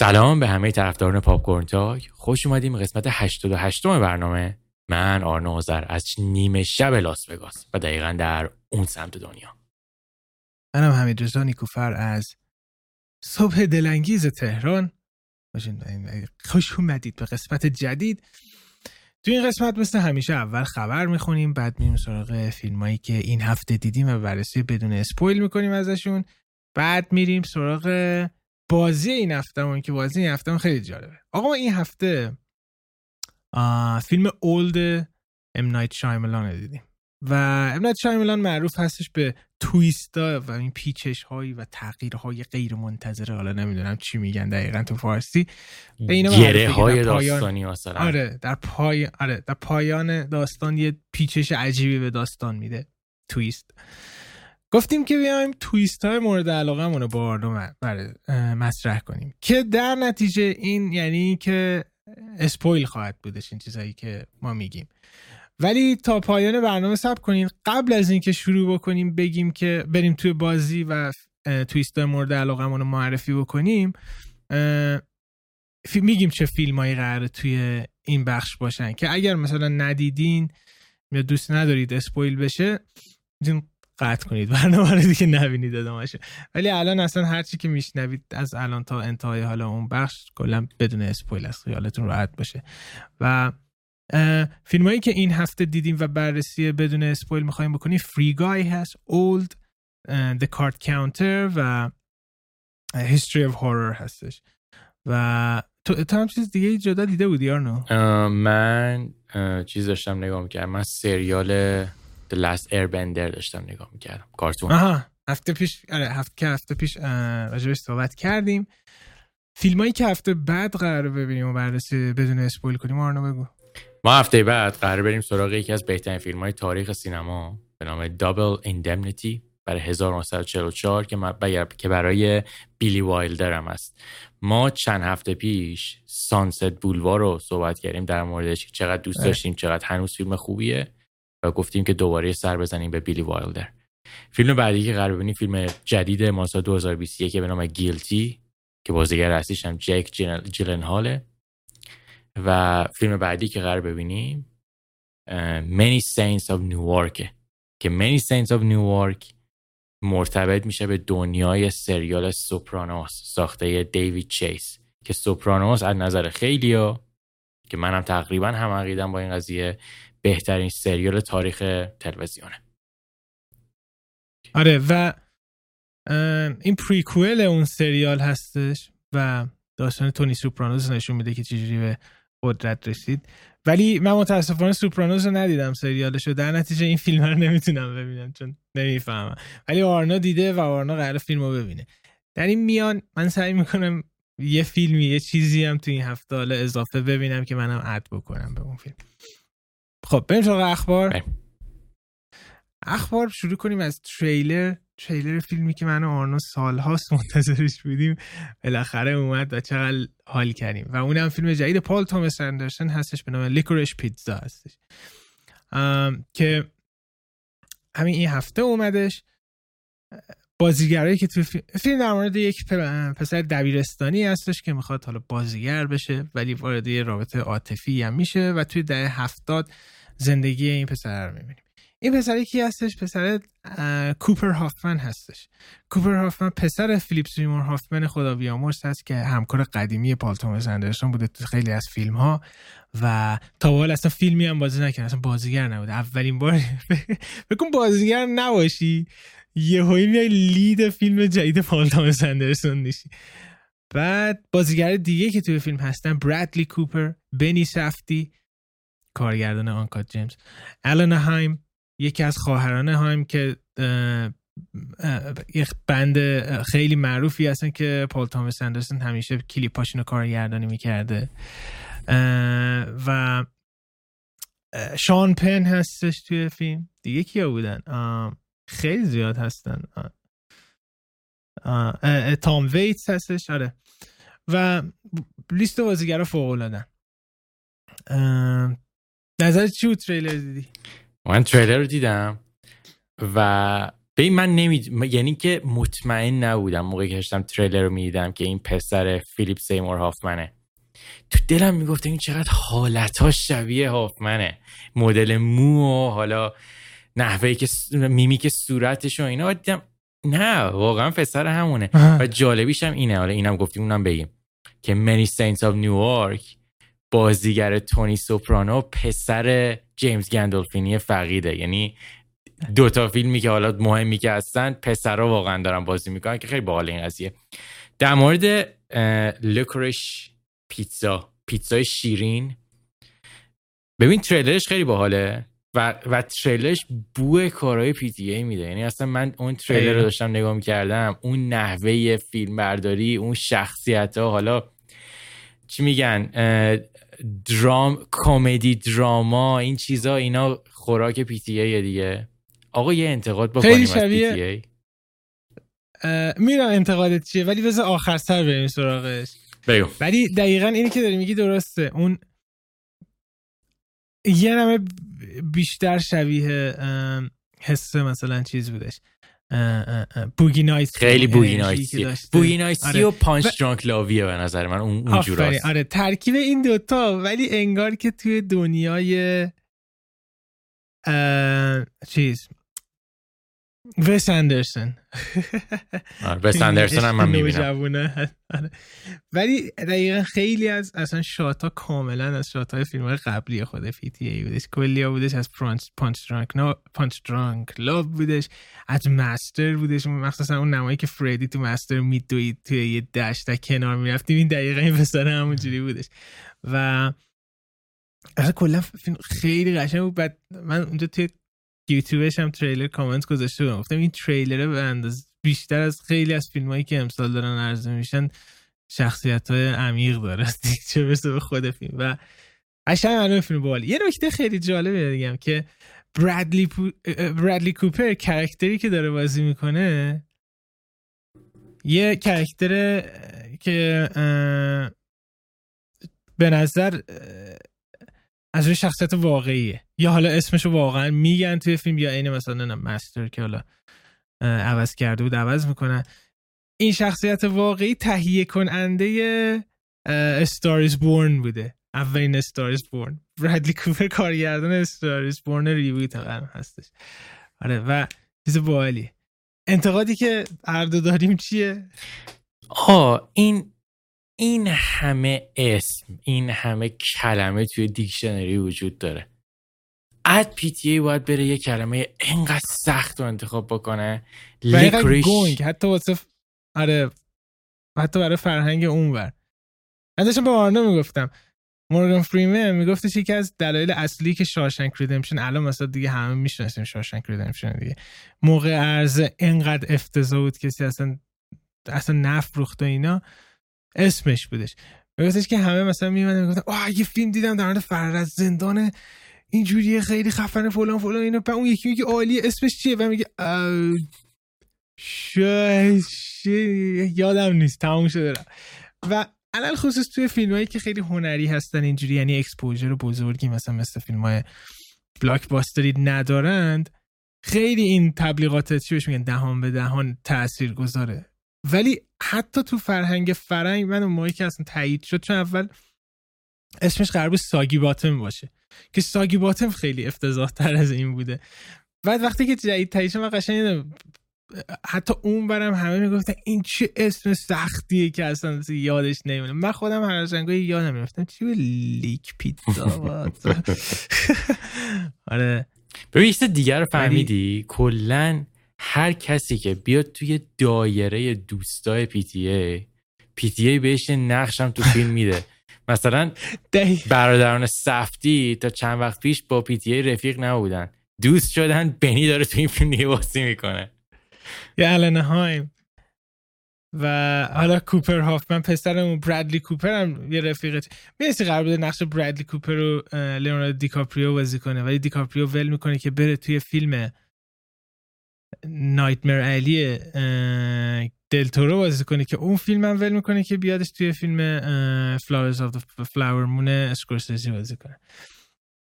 سلام به همه طرفداران پاپ تاک. خوش اومدیم قسمت 88 برنامه. من آرنا آذر از نیمه شب لاس وگاس و دقیقا در اون سمت دنیا. منم حمید رضا نیکوفر از صبح دلانگیز تهران. خوش اومدید به قسمت جدید. تو این قسمت مثل همیشه اول خبر می‌خونیم بعد میریم سراغ فیلمایی که این هفته دیدیم و بررسی بدون اسپویل می‌کنیم ازشون. بعد میریم سراغ بازی این هفته که بازی این هفته خیلی جالبه. آقا این هفته فیلم اولد ام نایت شایملان دیدیم. و ام نایت شایملان معروف هستش به تویستا و این پیچش هایی و تغییرهای غیر منتظره. حالا نمی‌دونم چی میگن دقیقا تو فارسی. گره های داستانی آره در پای آره در پایان داستان یه پیچش عجیبی به داستان میده. تویست. گفتیم که بیایم تویست های مورد علاقه رو با آرنو مطرح کنیم. که در نتیجه این یعنی که اسپویل خواهد بودش این چیزهایی که ما میگیم. ولی تا پایان برنامه سب کنین. قبل از اینکه شروع بکنیم بگیم که بریم توی بازی و تویست مورد علاقه رو معرفی بکنیم میگیم چه فیلم هایی قراره توی این بخش باشن. که اگر مثلا ندیدین یا دوست ندارید اسپویل بشه قطع کنید. برنامه رو دیگه نبینید ادامهش ولی الان اصلا هرچی که میشنوید از الان تا انتهای حالا اون بخش کلا بدون اسپویل است خیالتون راحت باشه. و فیلم هایی که این هفته دیدیم و بررسی بدون اسپویل می‌خوایم بکنیم فری گای هست اولد The Card Counter و History of Horror هستش. و تو, تو هم چیز دیگه جدا دیده بودی آرنو؟ من چیز داشتم نگاه می‌کردم. من سریال The Last Airbender داشتم نگاه می‌کردم. کارتون. آها هفته پیش آره هفته که هفته پیش راجبش صحبت کردیم. فیلمایی که هفته بعد قرار ببینیم و بررسی بدون اسپویل کنیم آرنو بگو. ما هفته بعد قرار بریم سراغ یکی از بهترین فیلم های تاریخ سینما به نام دابل ایندمنیتی برای 1944 که, که برای بیلی وایلدر هم است. ما چند هفته پیش سانست بولوار رو صحبت کردیم در موردش چقدر دوست. داشتیم چقدر هنوز فیلم خوبیه. و گفتیم که دوباره سر بزنیم به بیلی وایلدر. فیلم بعدی که قرار ببینیم فیلم جدید ماسا 2021 به نام گیلتی که بازیگر اصلیش هم جک جیلن هاله و فیلم بعدی که قرار ببینیم Many Saints of Newark که Many Saints of Newark مرتبط میشه به دنیای سریال سوپرانوس ساخته دیوید چیس. که سوپرانوس از نظر خیلی ها که منم تقریبا هم عقیدم با این قضیه بهترین سریال تاریخ تلویزیونه. آره و این پریکوئل اون سریال هستش و داستان تونی سوپرانوس نشون میده که چجوری به قدرت رسید. ولی من متاسفانه سوپرانوس رو ندیدم سریالش رو. در نتیجه این فیلم رو نمی‌تونم ببینم چون نمی‌فهمم. ولی آرنا دیده و آرنا قرار فیلم رو ببینه. در این میان من سعی می‌کنم یه فیلمی یه چیزی هم تو این هفته حالا اضافه ببینم که منم اد بکنم به اون فیلم. خب بریم سراغ اخبار. اخبار شروع کنیم از تریلر. تریلر فیلمی که من و آرنو سالهاست منتظرش بودیم. بالاخره اومد و چقدر حال کردیم. و اونم فیلم جدید پال تومس اندرسن هستش به نام لیکورش پیتزا هستش. که همین این هفته اومدش. بازیگرایی که تو فیلم, در مورد یک پسر دبیرستانی هستش که می‌خواد حالا بازیگر بشه ولی وارد یه رابطه عاطفی هم میشه و توی دهه هفتاد زندگی این پسر رو می‌بینیم. این پسر کی هستش؟ پسر کوپر هافمن هستش. کوپر هافمن پسر فیلیپ سیمور هافمن خدا بیامرز هست که همکار قدیمی پال توماس اندرسون بوده تو خیلی از فیلم ها و تا حال اصلا فیلمی هم بازی نکرد اصلا بازیگر نبوده. اولین بار بکن بازیگر نباشی. یه میای لید فیلم جدید پال توماس اندرسون نیشی بعد بازیگر دیگه که توی فیلم هستن برادلی کوپر بنی سفتی کارگردان آنکات جیمز. الان هایم یکی از خواهران هایم که یک بند خیلی معروفی هستن که پال تامس اندرسون همیشه کلیپاشون رو کارگردانی می‌کرده. و شان پن هستش توی فیلم. دیگه کیا بودن؟ خیلی زیاد هستن. تام ویتس هستش آره. و لیست بازیگرا فوق العاده نظر چی تریلر دیدی؟ من تریلر رو دیدم و به من نمی یعنی که مطمئن نبودم موقعی که داشتم تریلر رو می‌دیدم که این پسر فیلیپ سیمور هافمنه. تو دلم می‌گفتم این چقدر حالتاش شبیه هافمنه. مدل مو و حالا نحوه که میمیک صورتش و اینا دیدم نه واقعا پسر همونه. و جالبیش هم اینه. حالا اینم گفتیم اونم بگیم که Many Saints of Newark بازیگر تونی سوپرانو پسر جیمز گندولفینی فقیده. یعنی دو تا فیلمی که حالا مهمی که هستن پسرها واقعا دارن بازی می‌کنن که خیلی باحال این قضیه. در مورد Licorice Pizza پیتزای شیرین. ببین تریلرش خیلی باحاله. و, و تریلرش بوی کارهای PTA میده. یعنی اصلا من اون تریلر رو داشتم نگاه می‌کردم اون نحوه فیلم برداری اون شخصیت ها حالا چی میگن؟ درام کمدی drama این چیزا اینا خوراک PTA دیگه. آقا یه انتقاد بکنیم خیلی شبیه میرم انتقادت چیه ولی بذار آخر سر بریم سراغش. بگو. ولی دقیقا اینی که داری میگی درسته. اون یه نمه بیشتر شبیه حس مثلا چیز بودش. Boogie Nights خیلی Boogie Nights ی Boogie Nights ی آره. و پانچ و... Drunk Love یه به نظر من اون اون آره ترکیب این دوتا ولی انگار که توی دنیای چیز وس اندرسون وس اندرسون هم من می‌بینم. آره. ولی دقیقا خیلی از اصلا shot ا کاملا از shot های فیلم های قبلی خود PTA بودش. کلی بودش. از Punch-Drunk Punch-Drunk Love بودش. از Master بودش. مخصوصا اون نمایی که فردی تو Master میدوید توی یه دشت کنار می‌رفتیم. این دقیقا این پسر همونجوری بودش. و اصلا کلا فیلم خیلی قشنگ بود. بعد من اونجا توی یوتیوبش هم تریلر کامنت گذاشته بودم گفتم این تریلر به انداز بیشتر از خیلی از فیلم هایی که امسال دارن عرضه میشن شخصیت های عمیق داره. چه برسه به خود فیلم. و قشنگ معلومه فیلم بالی یه نکته خیلی جالبه دیگم که برادلی, پو... برادلی کوپر character ی که داره بازی می‌کنه یه character که به نظر از روی شخصیت واقعیه. یا حالا اسمشو واقعا میگن توی فیلم یا این مثلا نه مستر که حالا عوض کرده بود عوض می‌کنن. این شخصیت واقعی تهیه کننده استاریز بورن بوده. اولین استاریز بورن برادلی کوپر کارگردان استاریز بورن ریبوت هم هستش. آره و چیز باحالی انتقادی که هر دو داریم چیه؟ آه این این همه اسم این همه کلمه توی dictionary وجود داره. اد PTA باید بره یه کلمه اینقدر سخت رو انتخاب بکنه. گنگ حتی واسه آره حتی برای فرهنگ اونور. من داشتم به آرنا می‌گفتم. مورگان فریمن میگفتش یکی از دلایل اصلی که Shawshank Redemption الان مثلا دیگه همه می‌شناسیم Shawshank Redemption دیگه. موقع عرضه اینقدر افتضاح بود کسی اصلا اصلا نفروخت و اینا. اسمش بودش. میگفتش که همه مثلا میمدن می‌گفتن آه یه فیلم دیدم در مورد فرار از زندان اینجوریه خیلی خفن فلان فلان بعد اون یکی میگه عالی اسمش چیه؟ و میگه یادم نیست تموم شده و علل خصوص توی فیلم هایی که خیلی هنری هستن اینجوری یعنی اکسپوژر بزرگی مثلا مثل فیلم های ندارند خیلی این تبلیغات چی میگن؟ دهان به دهان تاثیر گذاره ولی حتی تو فرهنگ فرنگ من اون موقعی که اصلا تایید شد چون اول اسمش قرار بود ساگی باتم باشه که ساگی باتم خیلی افتضاح تر از این بوده. بعد وقتی که جدید تایید شد من قشنگ حتی اون برم همه می‌گفتن این چه اسم سختیه که اصلا یادش نمیونه من خودم هر از یادم میفتم چی به لیک پیتزا آره. ببین دیگر رو فهمیدی؟ کلا هر کسی که بیاد توی دایره دوستای پی تی ای پی تی ای بهش نقشم تو فیلم میده. مثلا برادران سفدی تا چند وقت پیش با PTA رفیق نبودن. دوست شدن بنی داره تو این فیلم دیگه می‌کنه. یه الان هایم. و حالا کوپر هافمن پسرمون برادلی کوپر هم یه رفیقت می‌رسی قرار بوده نقش برادلی کوپر رو لیوناردو دیکاپریو بازی کنه. ولی دیکاپریو ول می‌کنه که بره توی فیلم Nightmare Alley دلتورو بازی کنه که اون فیلم هم ول می‌کنه که بیادش توی فیلم Killers of Flower Moon اسکورسیزی بازی کنه.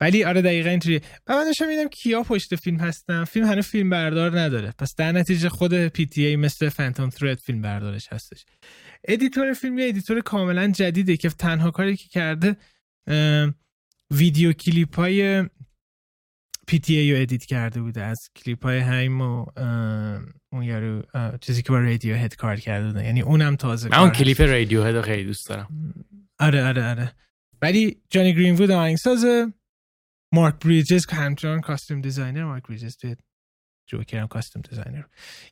ولی آره دقیقا اینجوری و من داشتم میدم کیا پشت فیلم هستن. فیلم هنوز فیلم بردار نداره. پس در نتیجه خود PTA مثل Phantom Thread فیلم بردارش هستش. editor فیلم یه editor کاملا جدیده که تنها کاری که کرده ویدیو کلیپ های PTA رو edit کرده بوده. از کلیپ های هایم و اون یارو چیزی که با Radiohead کار کرده یعنی اونم تازه من اون کلیپ Radiohead خیلی دوست دارم. آره آره آره. ولی جانی گرین وود آهنگسازه. مارک بریجز همچنان costume designer مارک بریجز توی جوکر هم costume designer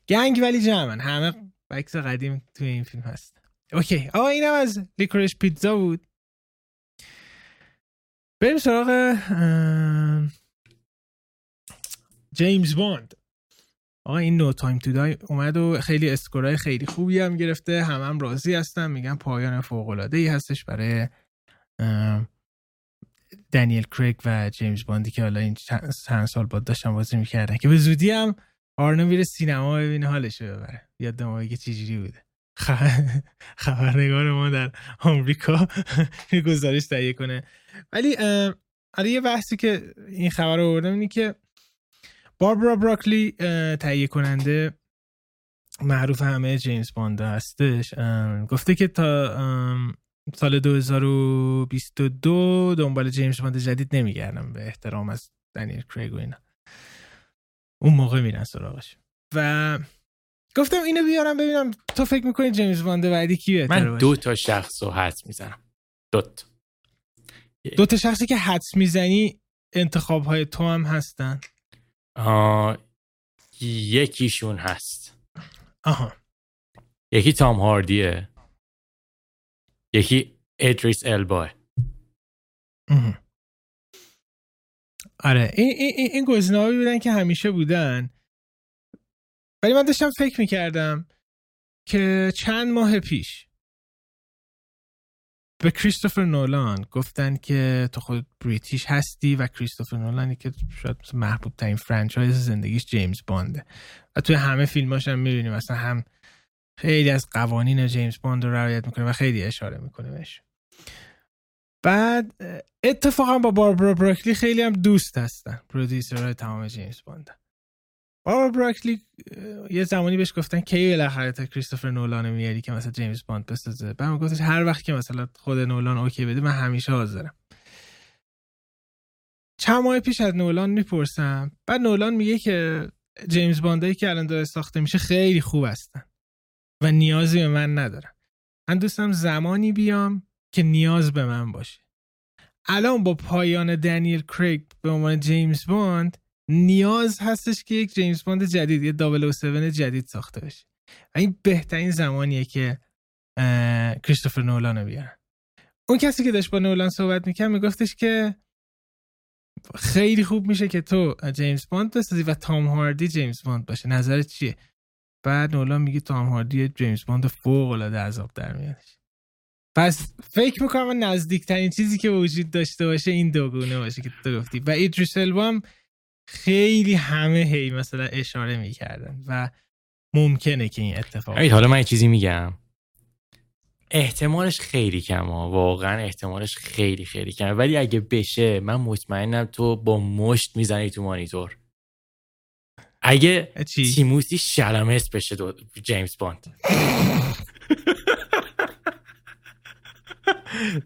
gang ولی جمعن. همه بکس قدیم توی این فیلم هست. Okay. آقا اینم از Licorice Pizza بود. بریم سراغ جیمز باند آقا این No Time to Die اومد و خیلی score ای خیلی خوبی هم گرفته. همه هم راضی هستن. میگن پایان فوق العاده ای هستش برای دنیل کریگ و جیمز باندی که حالا این چند سال بعد داشتن بازی می‌کردن. که به زودی هم آرنو میره سینما ببینه حالش ببره. یاد ما بگه چجوری بوده. خبرنگار ما در آمریکا گزارش تهیه کنه. ولی آره یه بحثی که این خبر رو آوردم اینه که باربرا براکلی تهیه کننده معروف همه جیمز باند هستش. گفته که تا سال 2022 دنبال جیمز باند جدید نمیگردم به احترام از دنیل کریگ و اینا. اون موقع میرن سراغش. و گفتم اینو بیارم ببینم تو فکر می‌کنی جیمز باند بعدی کی بهتره من دو تا شخص رو حدس می‌زنم. دو تا. دو تا شخصی که حدس می‌زنی انتخاب های تو هم هستن. یکیشون هست. آها. یکی تام هاردیه. یکی ادریس البا. آره این, این, این گزینه‌هایی بودن که همیشه بودن. ولی من داشتم فکر می‌کردم که چند ماه پیش به کریستوفر نولان گفتن که تو خود بریتیش هستی و کریستوفر نولانی که شاید محبوب ترین فرانچایز زندگیش جیمز بانده. و توی همه فیلماش هم می‌بینیم مثلا هم خیلی از قوانین جیمز باند رو رعایت می‌کنه و خیلی اشاره می‌کنه بهش. بعد اتفاقا با باربرا براکلی خیلی هم دوست هستن producer های تمام جیمز باند باربرا براکلی یه زمانی بهش گفتن کی بالاخره تا کریستوفر نولان میاری که مثلا جیمز باند بسازه؟ بعد گفتش هر وقت که مثلا خود نولان okay بده من همیشه حاضرم. چند ماه پیش از نولان می‌پرسم بعد نولان میگه که جیمز باندایی که الان داره ساخته میشه خیلی خوب هستن و نیازی به من ندارن. من دوستم زمانی بیام که نیاز به من باشه. الان با پایان دنیل کریگ به عنوان جیمز باند نیاز هستش که یک جیمز باند جدید یه 007 جدید ساخته بشه. این بهترین زمانیه که کریستوفر نولان رو بیارن. اون کسی که داشت با نولان صحبت می‌کرد میگفتش که خیلی خوب میشه که تو جیمز باند بسازی و تام هاردی جیمز باند باشه. نظرت چیه؟ بعد نولان میگه تام هاردی جیمز باند فوق العاده عذاب در میادش پس فکر می‌کنم نزدیکترین چیزی که وجود داشته باشه این دوگونه باشه که تو گفتی. و ایدریس هم خیلی همه هی مثلا اشاره می‌کردن و ممکنه که این اتفاق حالا من چیزی میگم. احتمالش خیلی کمه واقعا احتمالش خیلی خیلی کمه. ولی اگه بشه من مطمئنم تو با مشت می‌زنی تو مانیتور. اگه چی؟ تیموتی شلمت بشه دو جیمز باند.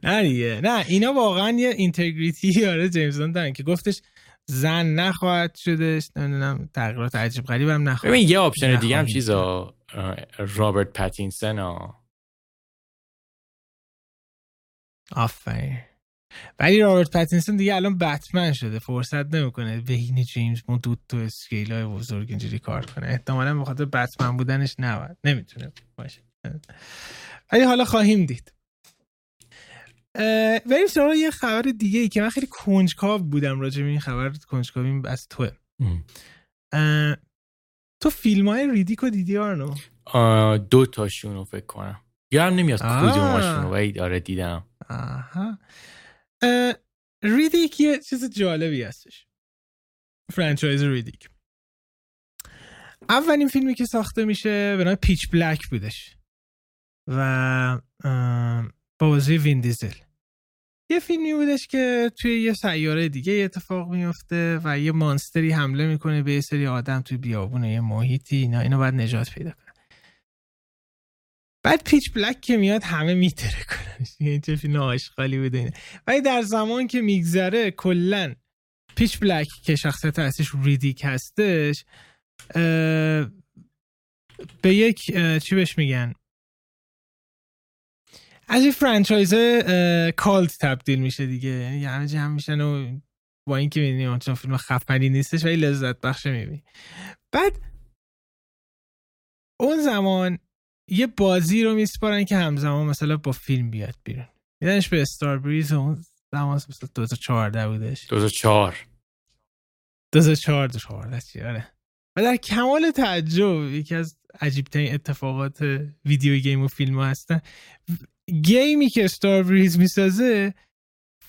نه دیگه. نه اینا واقعا یه integrity آره جیمز باند دارن که گفتش زن نخواهد شدش نمی‌دونم تغییرات عجیب غریب هم نخواهد ببین یه option دیگه هم چیزا. رابرت پاتینسن ها آفرین. ولی رابرت پاتینسون دیگه الان بتمن شده. فرصت نمی‌کنه بین جیمز بوند دو تو scale های بزرگ اینجوری کار کنه. احتمالا به خاطر بتمن بودنش نباید. نمی‌تونه باشه. ولی حالا خواهیم دید. بریم سراغ یه خبر دیگه ای که من خیلی کنجکاو بودم راجع به این خبر کنجکاویم از توه. تو فیلم های ریدیکو دیدی آرنو؟ دو تاشونو فکر کنم. یادم نمیاد کدومشون ولی آره دیدم. آها. ریدیک یه چیز جالبی هستش. فرانچایز ریدیک اولین فیلمی که ساخته میشه به نام پیچ بلک بودش. و با بازی وین دیزل. یه فیلمی بودش که توی یه سیاره دیگه اتفاق میفته و یه مانستری حمله می‌کنه به یه سری آدم توی بیابونه یه محیطی. اینا اینو باید نجات پیدا کنه بعد پیچ بلک که میاد همه میتره کنن یه چه فیلم آشغالی بوده اینه ولی در زمان که میگذره کلا پیچ بلک که شخصیت اصلیش ریدیک هستش به یک چی بهش میگن؟ از این فرانچایز کالت تبدیل میشه دیگه. یعنی همه جمع میشن و با اینکه می‌بینی چون فیلم خفنی نیستش ولی لذت بخشه می‌بینی. بعد اون زمان یه بازی رو میسپارن که همزمان مثلا با فیلم بیاد بیرون. میدنش به Starbreeze اون زمان مثلا 2014 بودش. 2004 2004 2014 چی؟ آره. و در کمال تعجب یکی از عجیب ترین اتفاقات video game و فیلم ها هستن. game ی که Starbreeze می‌سازه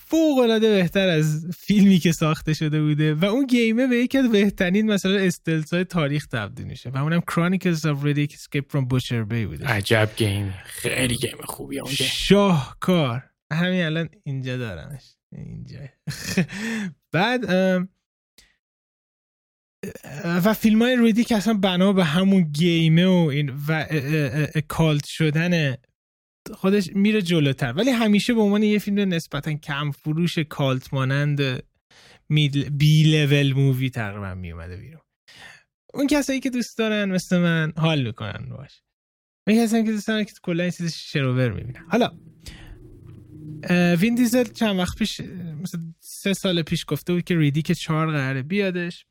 فوق العاده بهتر از فیلمی که ساخته شده بوده و اون game ه به یکی از بهترین مثلا stealth های تاریخ تبدیل میشه و اونم Chronicles of Riddick Escape from Butcher Bay بوده. عجب game. خیلی game خوبیه اون شاهکار. همین الان اینجا دارمش. اینجا. بعد و فیلم های ریدی که اصلا بنا به همون گیمه و این و کالت شدن خودش میره جلوتر. ولی همیشه به عنوان یه فیلم نسبتا کم فروش کالت مانند بی لول مووی تقریبا میومده بیرون. اون کسایی که دوست دارن مثل من حال می‌کنن باش. اون کسایی که دوست دارن که کلا این چیز شروور می‌بینن. حالا وین دیزل چند وقت پیش مثل سه سال پیش گفته بود که ریدی که چهار قراره بیادش.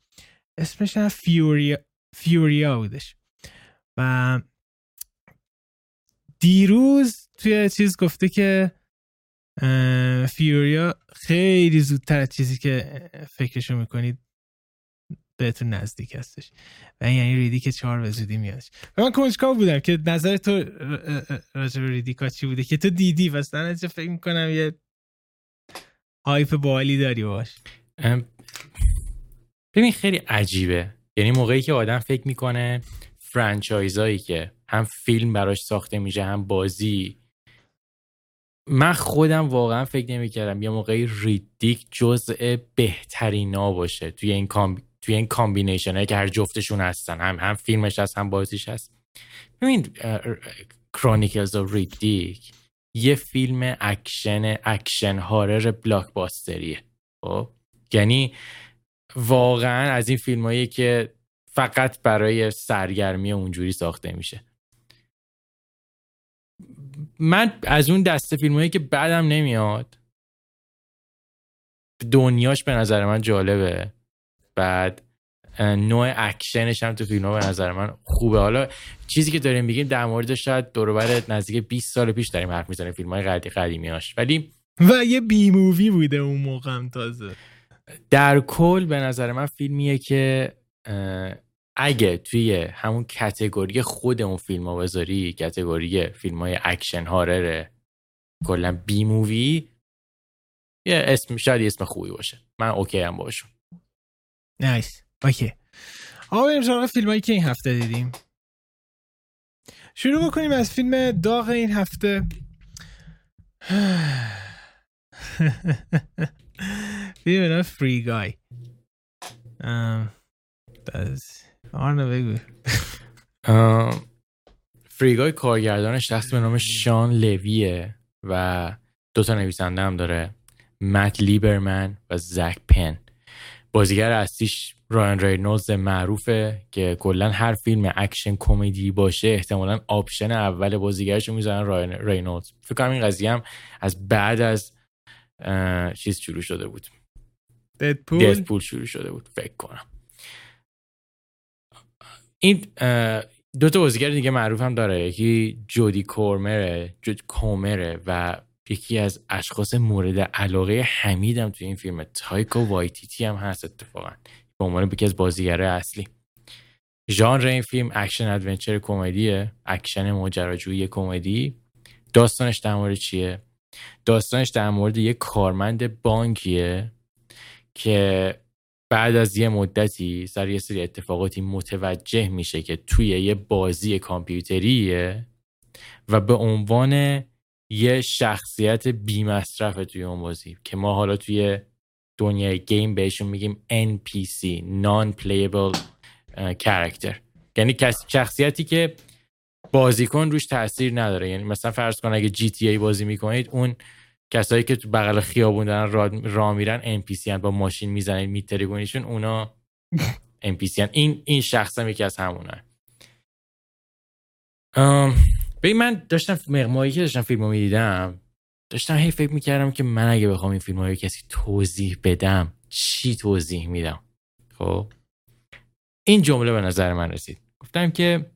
اسمش هم فیوریا فیوریا بودش. و دیروز توی چیز گفته که فیوریا خیلی زودتر از چیزی که فکرشو می‌کنید بهتون نزدیک هستش. و یعنی ریدیک چهار به زودی میادش و من کنجکاو بودم که نظر تو راجع به ریدیکا چی بوده که تو دیدی. و چه فکر می‌کنم یه hype بالایی داری باش. ببین خیلی عجیبه. یعنی موقعی که آدم فکر می‌کنه franchise ایی که هم فیلم براش ساخته میشه هم بازی من خودم واقعا فکر نمی‌کردم یه موقعی ریدیک جزء بهترینا باشه توی این com... توی این combination ه که هر جفتشون هستن. هم هم فیلمش هست هم بازیش هست. ببین Chronicles of Riddick یه فیلم اکشن اکشن horror blockbuster یه. خب؟ یعنی واقعا از این فیلمایی که فقط برای سرگرمی اونجوری ساخته میشه. من از اون دسته فیلمایی که بدم نمیاد دنیاش به نظر من جالبه. بعد نوع اکشنش هم تو فیلم ها به نظر من خوبه. حالا چیزی که داریم بگیم در مورد شاید دور و بر نزدیک 20 سال پیش داریم حرف می‌زنیم فیلم های قدیمی هاش ولی و یه B movie بوده اون موقع هم تازه. در کل به نظر من فیلمیه که اگه توی همون category خود اون فیلم ها بذاری category فیلم های اکشن horror ه کلا B movie یه اسم شاید اسم خوبی باشه. من okay هم باشم nice okay. آقا بریم فیلم هایی که این هفته دیدیم. شروع بکنیم از فیلم داغ این هفته. فیلم Free Guy آرنو بگو. Free Guy کارگردان شخص به نام شان لویه و دو تا نویسنده هم داره. مت لیبرمن و زک پن. بازیگر اصلیش رایان رینولز معروفه که کلا هر فیلم اکشن کمدی باشه احتمالا option اول بازیگرش رو می‌ذارن رایان رینولز فکر کنم این قضیه هم از بعد از چیز شروع شده بود. ددپول شروع شده بود فکر کنم. این دو تا بازیگر دیگه معروف هم داره. یکی جودی کومره جود کومره و یکی از اشخاص مورد علاقه حمیدم تو این فیلم تایکو وایتیتی هم هست اتفاقا. به عنوان یکی از بازیگره اصلی. ژانر این فیلم اکشن adventure کمدیه. اکشن ماجراجویی کمدی. داستانش در مورد چیه؟ داستانش در مورد یه کارمند بانکیه که بعد از یه مدتی سر یه سری اتفاقاتی متوجه میشه که توی یه بازی کامپیوتریه و به عنوان یه شخصیت بی مصرف توی اون بازی که ما حالا توی دنیای گیم بهشون میگیم NPC Non Playable Character. یعنی شخصیتی که بازیکن روش تاثیر نداره. یعنی مثلا فرض کن اگه ای بازی می‌کنید اون کسایی که تو بغل خیابون دارن را, را میرن ام پی با ماشین می‌زنید میتریگونیشون اونا ام پی این این شخص هم یکی از همونه به من داشتم مقمایی که داشتم فیلم رو می‌دیدم داشتم هی فکر می‌کردم که من اگه بخوام این فیلم رو کسی توضیح بدم چی توضیح میدم؟ خب؟ این جمله به نظر من رسید. گفتم که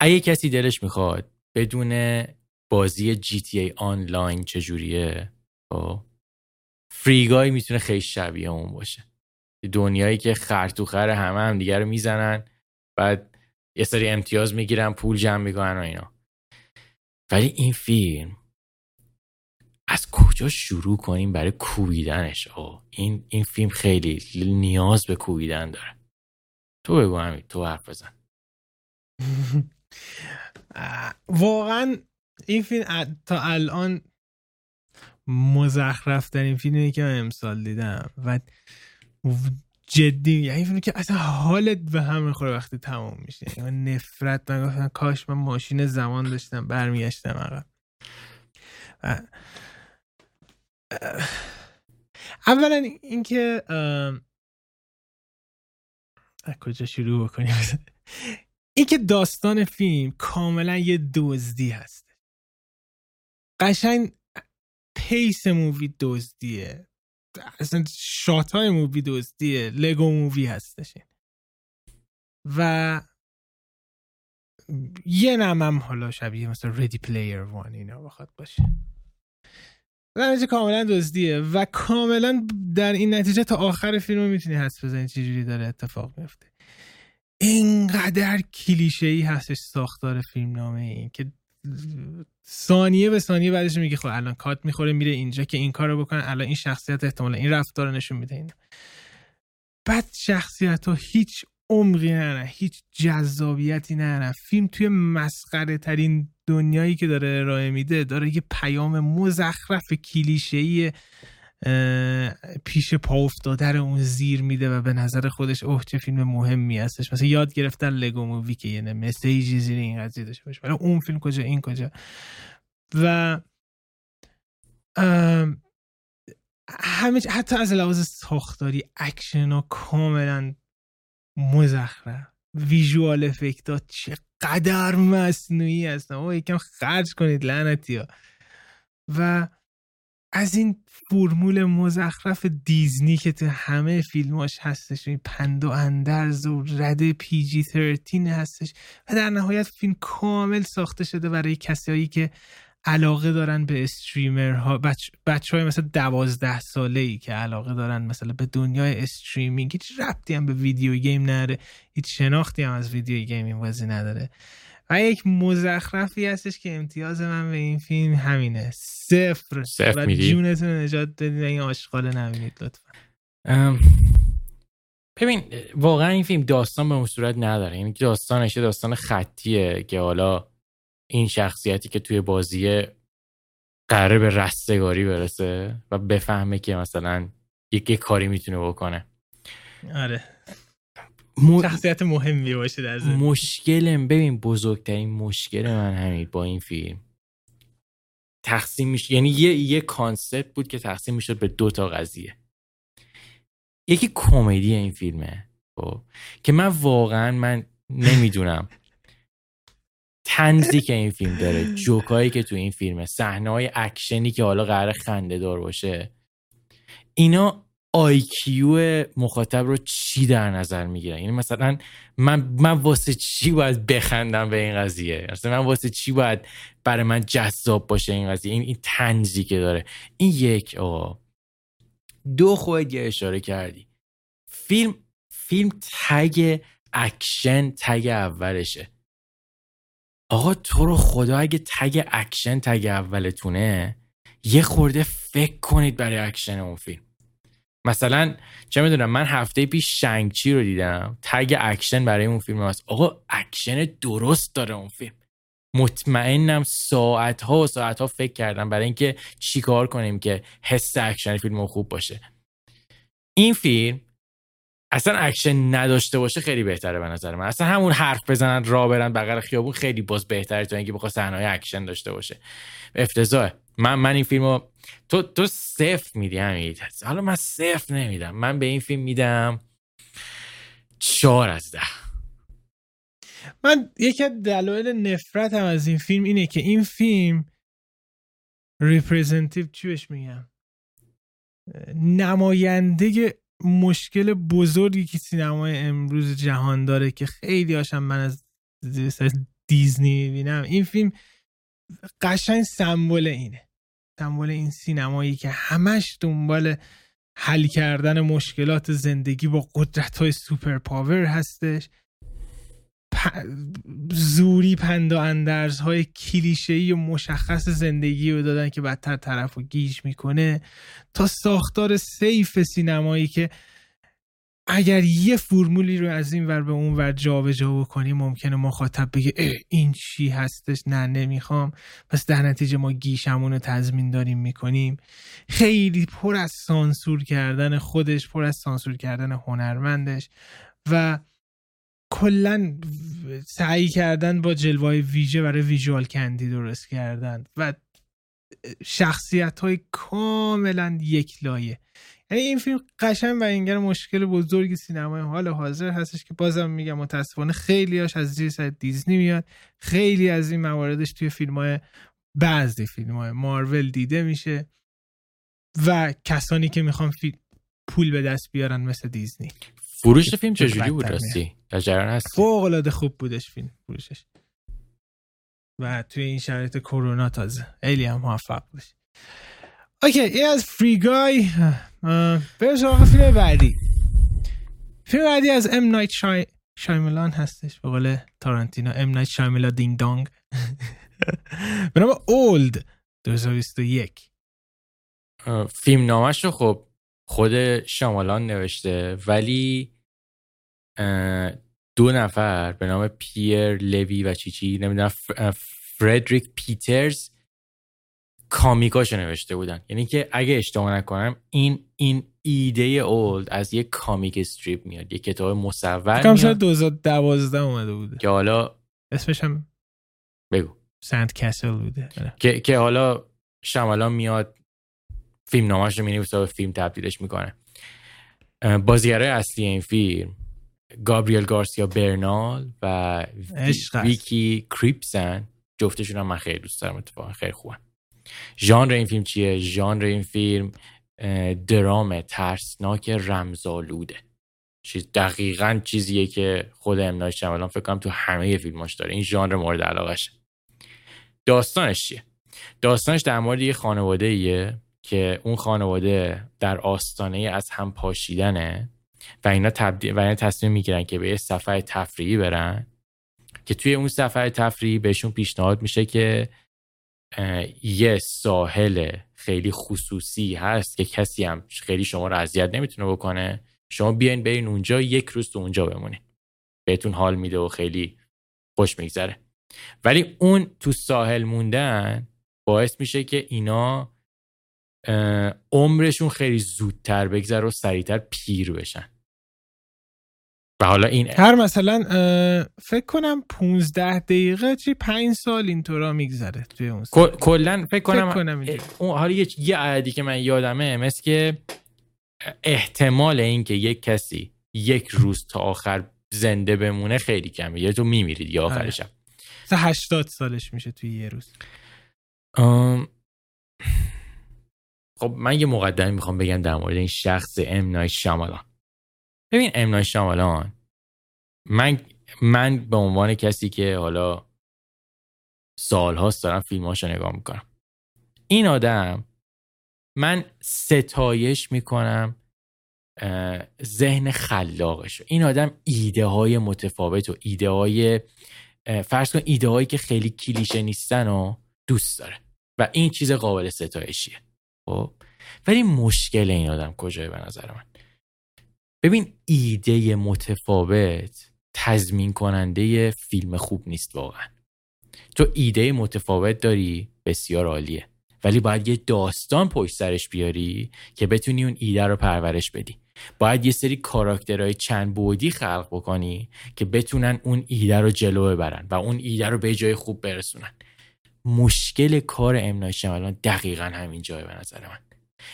اگه کسی دلش می‌خواد بدون بازی جی تی ای آنلاین چجوریه؟ خب. فریگای می‌تونه خیلی شبیه اون باشه. دنیایی که خر همه هم دیگر رو می‌زنن بعد یه سری امتیاز می‌گیرن پول جمع می‌کنن و اینا. ولی این فیلم از کجا شروع کنیم برای کوبیدنش؟ آه. این این فیلم خیلی نیاز به کوبیدن داره. تو بگو همین تو حرف بزن. واقعا این فیلم تا الان مزخرف ترین فیلمی که من امسال دیدم و جدی یعنی فیلمی که اصلا حالت به هم می‌خوره وقتی تمام میشه. یعنی نفرت من گفتم کاش من ماشین زمان داشتم برمیگشتم عقب. اولا اینکه از کجا شروع بکنیم؟ این که داستان فیلم کاملا یه دزدی هست. قشنگ base movie دزدیه. اصلا shot های movie دزدیه. Lego Movie هستش و یه نمم حالا شبیه مثلا Ready Player One اینا بخواد باشه. نتیجه کاملا دزدیه و کاملا در این نتیجه تا آخر فیلم می‌تونی حس بزنی چجوری داره اتفاق میفته اینقدر کلیشه ای هستش ساختار فیلم نامه این که ثانیه به ثانیه بعدش میگه خب الان کات می‌خوره میره اینجا که این کارو بکنه الان این شخصیت احتمالا این رفتار نشون میده این بعد شخصیت ها هیچ عمقی نه هیچ جذابیتی نه فیلم توی مسخره ترین دنیایی که داره ارائه میده داره یه پیام مزخرف کلیشه‌ای پیش پا افتاده اون زیر میده و به نظر خودش اوه چه فیلم مهمی هستش. مثلا یاد گرفتن Lego Movie که یه message ی زیر این قضیه داشته باشه. ولی اون فیلم کجا این کجا؟ و همه حتی از لحاظ ساختاری اکشن ها کاملا مزخرف. visual effect چقدر مصنوعی هستن. او یکم خرج کنید لعنتی ها. و از این فرمول مزخرف دیزنی که تو همه فیلماش هستش این پند و اندرز و رده PG 13 هستش و در نهایت فیلم کامل ساخته شده برای کسایی که علاقه دارن به streamer ها بچ, بچه های مثلا دوازده ساله ای که علاقه دارن مثلا به دنیای streaming هیچ ربطی هم به video game نداره. هیچ شناختی هم از video gaming بازی نداره. و یک مزخرفی هستش که امتیاز من به این فیلم همینه. صفر. صفر و جونتون نجات بدید این آشغال نبینید لطفا. ببین واقعا این فیلم داستان به اون صورت نداره. این یعنی داستانش داستان خطیه که حالا این شخصیتی که توی بازی قراره به رستگاری برسه و بفهمه که مثلا یک کاری می‌تونه بکنه. آره. شخصیت مهمی باشه در زندگی مشکلم ببین بزرگترین مشکل من همین با این فیلم تقسیم میشه. یعنی یه یه concept بود که تقسیم می‌شد به دو تا قضیه. یکی کمدی این فیلمه خب که من واقعا من نمی‌دونم. طنزی که این فیلم داره جوکایی که تو این فیلمه صحنه های اکشنی که حالا قرار خنده دار باشه. اینا IQ مخاطب رو چی در نظر می‌گیرن یعنی مثلا من من واسه چی باید بخندم به این قضیه؟ مثلا من واسه چی باید برای من جذاب باشه این قضیه؟ این این طنزی که داره. این یک آقا. دو خود یه اشاره کردی. فیلم فیلم tag اکشن tag اولشه. آقا تو رو خدا اگه tag اکشن tag اولتونه یه خورده فکر کنید برای اکشن اون فیلم. مثلا چه می‌دونم من هفته پیش Shang-Chi رو دیدم. tag اکشن برای اون فیلم هست. آقا اکشن درست داره اون فیلم. مطمئنم ساعت ها و ساعت ها فکر کردن برای اینکه چیکار کنیم که حس اکشن فیلم خوب باشه. این فیلم اصلا اکشن نداشته باشه خیلی بهتره به نظر من. اصلا همون حرف بزنن راه برن بغل خیابون خیلی باز بهتره تا اینکه بخواد صحنه اکشن داشته باشه. افتضاح. من من این فیلمو تو تو صفر میدی همین حالا من صفر نمیدم. من به این فیلم میدم چهار از ده. من یکی از دلایل نفرتم از این فیلم اینه که این فیلم ریپرزنتیو چی بهش میگم نماینده مشکل بزرگی که سینمای امروز جهان داره که خیلی هاشم من از دیزنی می‌بینم. این فیلم قشنگ سمبل اینه. سمبل این سینمایی که همش دنبال حل کردن مشکلات زندگی با قدرت های super power هستش. زوری پند و اندرز های کلیشه‌ای و مشخص زندگی رو دادن که بدتر طرف رو گیج می‌کنه. تا ساختار safe سینمایی که اگر یه فرمولی رو از این ور به اون ور جابجا بکنی ممکنه مخاطب بگه این چی هستش؟ نه نمی‌خوام. پس در نتیجه ما گیشمون رو تضمین داریم می‌کنیم. خیلی پر از سانسور کردن خودش پر از سانسور کردن هنرمندش و کلا سعی کردن با جلوه ویژه برای ویژوال کندی درست کردن و شخصیت های کاملا یک لایه. یعنی این فیلم قشن و اینگر مشکل بزرگی سینمای حال حاضر هستش که بازم میگم متاسفانه خیلی هاش از زیر سر دیزنی میاد. خیلی از این مواردش توی فیلم های بعضی فیلم های مارول دیده میشه و کسانی که می‌خوان پول به دست بیارن مثل دیزنی. فروش فیلم چجوری بود؟ راستی؟ هست؟ فوق العاده خوب بودش فیلم فروشش. و توی این شرایط کرونا تازه. خیلی هم موفق بودش. اوکی این از فری گای بریم سراغ فیلم بعدی. فیلم بعدی از ام نایت شای... شایملان هستش به قول تارانتینو. ام نایت شایملان دینگ دانگ به نام Old 2021 فیلم نامش رو خب خود شایملان نوشته ولی دو نفر به نام پیر لوی و چیچی نمی‌دونم فردریک پیترز comic اشو نوشته بودن. یعنی که اگه اشتباه نکنم این این ایده Old از یک comic strip میاد. یک کتاب مصور کم سال 2012 اومده بوده. که حالا اسمش هم بگو. سنت کسل بوده. که, که حالا شمالان میاد فیلم نامش رو می‌نویسه و فیلم تبدیلش می‌کنه. بازیگرای اصلی این فیلم گابریل گارسیا برنال و ویکی کریپسن. جفتشون هم من خیلی دوست دارم اتفاقا خیلی خوبن. ژانر این فیلم چیه؟ ژانر این فیلم درام ترسناک رمزالوده چیز دقیقا چیزیه که خود امنای شمالان فکر کنم تو همه فیلماش داره. این ژانر مورد علاقهشه داستانش چیه؟ داستانش در مورد یه خانواده ایه که اون خانواده در آستانه از هم پاشیدنه و اینا تبدیل و اینا تصمیم می‌گیرن که به یه سفر تفریحی برن که توی اون سفر تفریحی بهشون پیشنهاد میشه که یه ساحل خیلی خصوصی هست که کسی هم خیلی شما رو اذیت نمی‌تونه بکنه. شما بیاین برین اونجا یک روز تو اونجا بمونین. بهتون حال میده و خیلی خوش میگذره. ولی اون تو ساحل موندن باعث میشه که اینا عمرشون خیلی زودتر بگذره و سریعتر پیر بشن. و حالا این هر مثلا فکر کنم 15 دقیقه چی 5 سال اینطورا میگذره توی اون کلا فکر کنم, فکر کنم اون حالا یه یه عددی که من یادمه مثل که احتمال اینکه یک کسی یک روز تا آخر زنده بمونه خیلی کمه. یه تو میمیرید یا آخر شب. 80 سالش میشه توی یه روز. خب من یه مقدمه می‌خوام بگم در مورد این شخص ام نای شامالان ببین ام نای شامالان من من به عنوان کسی که حالا سالهاست دارم فیلماش رو نگاه می‌کنم. این آدم من ستایش می‌کنم ذهن خلاقش این آدم ایده های متفاوت و ایده های فرض کن ایده هایی که خیلی کلیشه نیستن و دوست داره و این چیز قابل ستایشیه. خب؟ ولی مشکل این آدم کجای به نظر من؟ ببین ایده متفاوت تضمین کننده فیلم خوب نیست واقعا. تو ایده متفاوت داری بسیار عالیه. ولی باید یه داستان پشت سرش بیاری که بتونی اون ایده رو پرورش بدی. باید یه سری کاراکترهای چند بودی خلق بکنی که بتونن اون ایده رو جلو ببرن و اون ایده رو به جای خوب برسونن. مشکل کار امنای شمالان دقیقا همین جای به نظر من.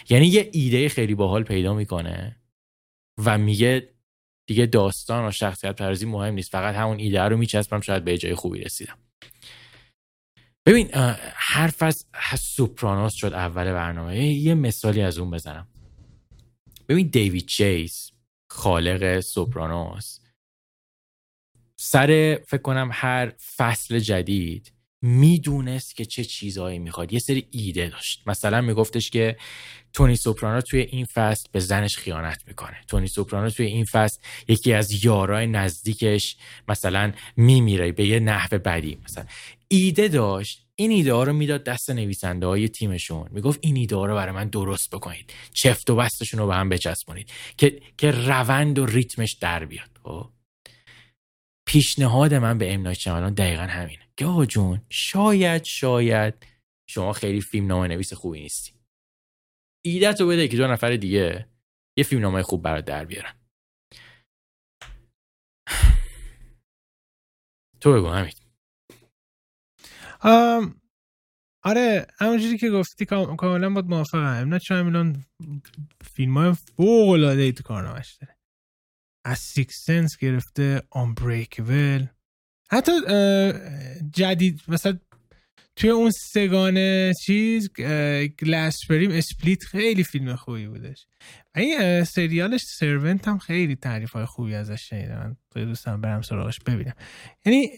یعنی یه ایده خیلی باحال پیدا می‌کنه و میگه دیگه داستان و شخصیت پردازی مهم نیست. فقط همون ایده رو میچسبم شاید به جای خوبی رسیدم. ببین حرف از سوپرانوس شد اول برنامه. یه مثالی از اون بزنم. ببین دیوید چیس خالق سوپرانوس سر فکر کنم هر فصل جدید می‌دونست که چه چیزهایی می‌خواد. یه سری ایده داشت. مثلا میگفتش که تونی سوپرانو توی این فصل به زنش خیانت می‌کنه. تونی سوپرانو توی این فصل یکی از یارای نزدیکش مثلا میمیره به یه نحو بدی. مثلا ایده داشت. این ایده ها رو می‌داد دست نویسنده های تیمشون. می‌گفت این ایده ها رو برای من درست بکنید. چفت و بستشون رو به هم بچسبونید. که که روند و ریتمش در بیاد. خب؟ پیشنهاد من به امنای چملان دقیقا همینه. آقا جون شاید شاید. شما خیلی فیلم نامه نویس خوبی نیستی. ایده تو بده که دو نفر دیگه یه فیلم نامه خوب برات در بیارن. تو بگو همین آره همونجوری که گفتی کاملا باید موافقم. ام نایت چون فیلم های فوق العاده ای تو کارنامش داره. از Sixth Sense گرفته Unbreakable حتی جدید مثلا توی اون سگانه چیز گلاس بریم اسپلیت خیلی فیلم خوبی بودش. و این سریالش سرونت هم خیلی تعریف های خوبی ازش شنیدم. من دوستم برم سراغش ببینم. یعنی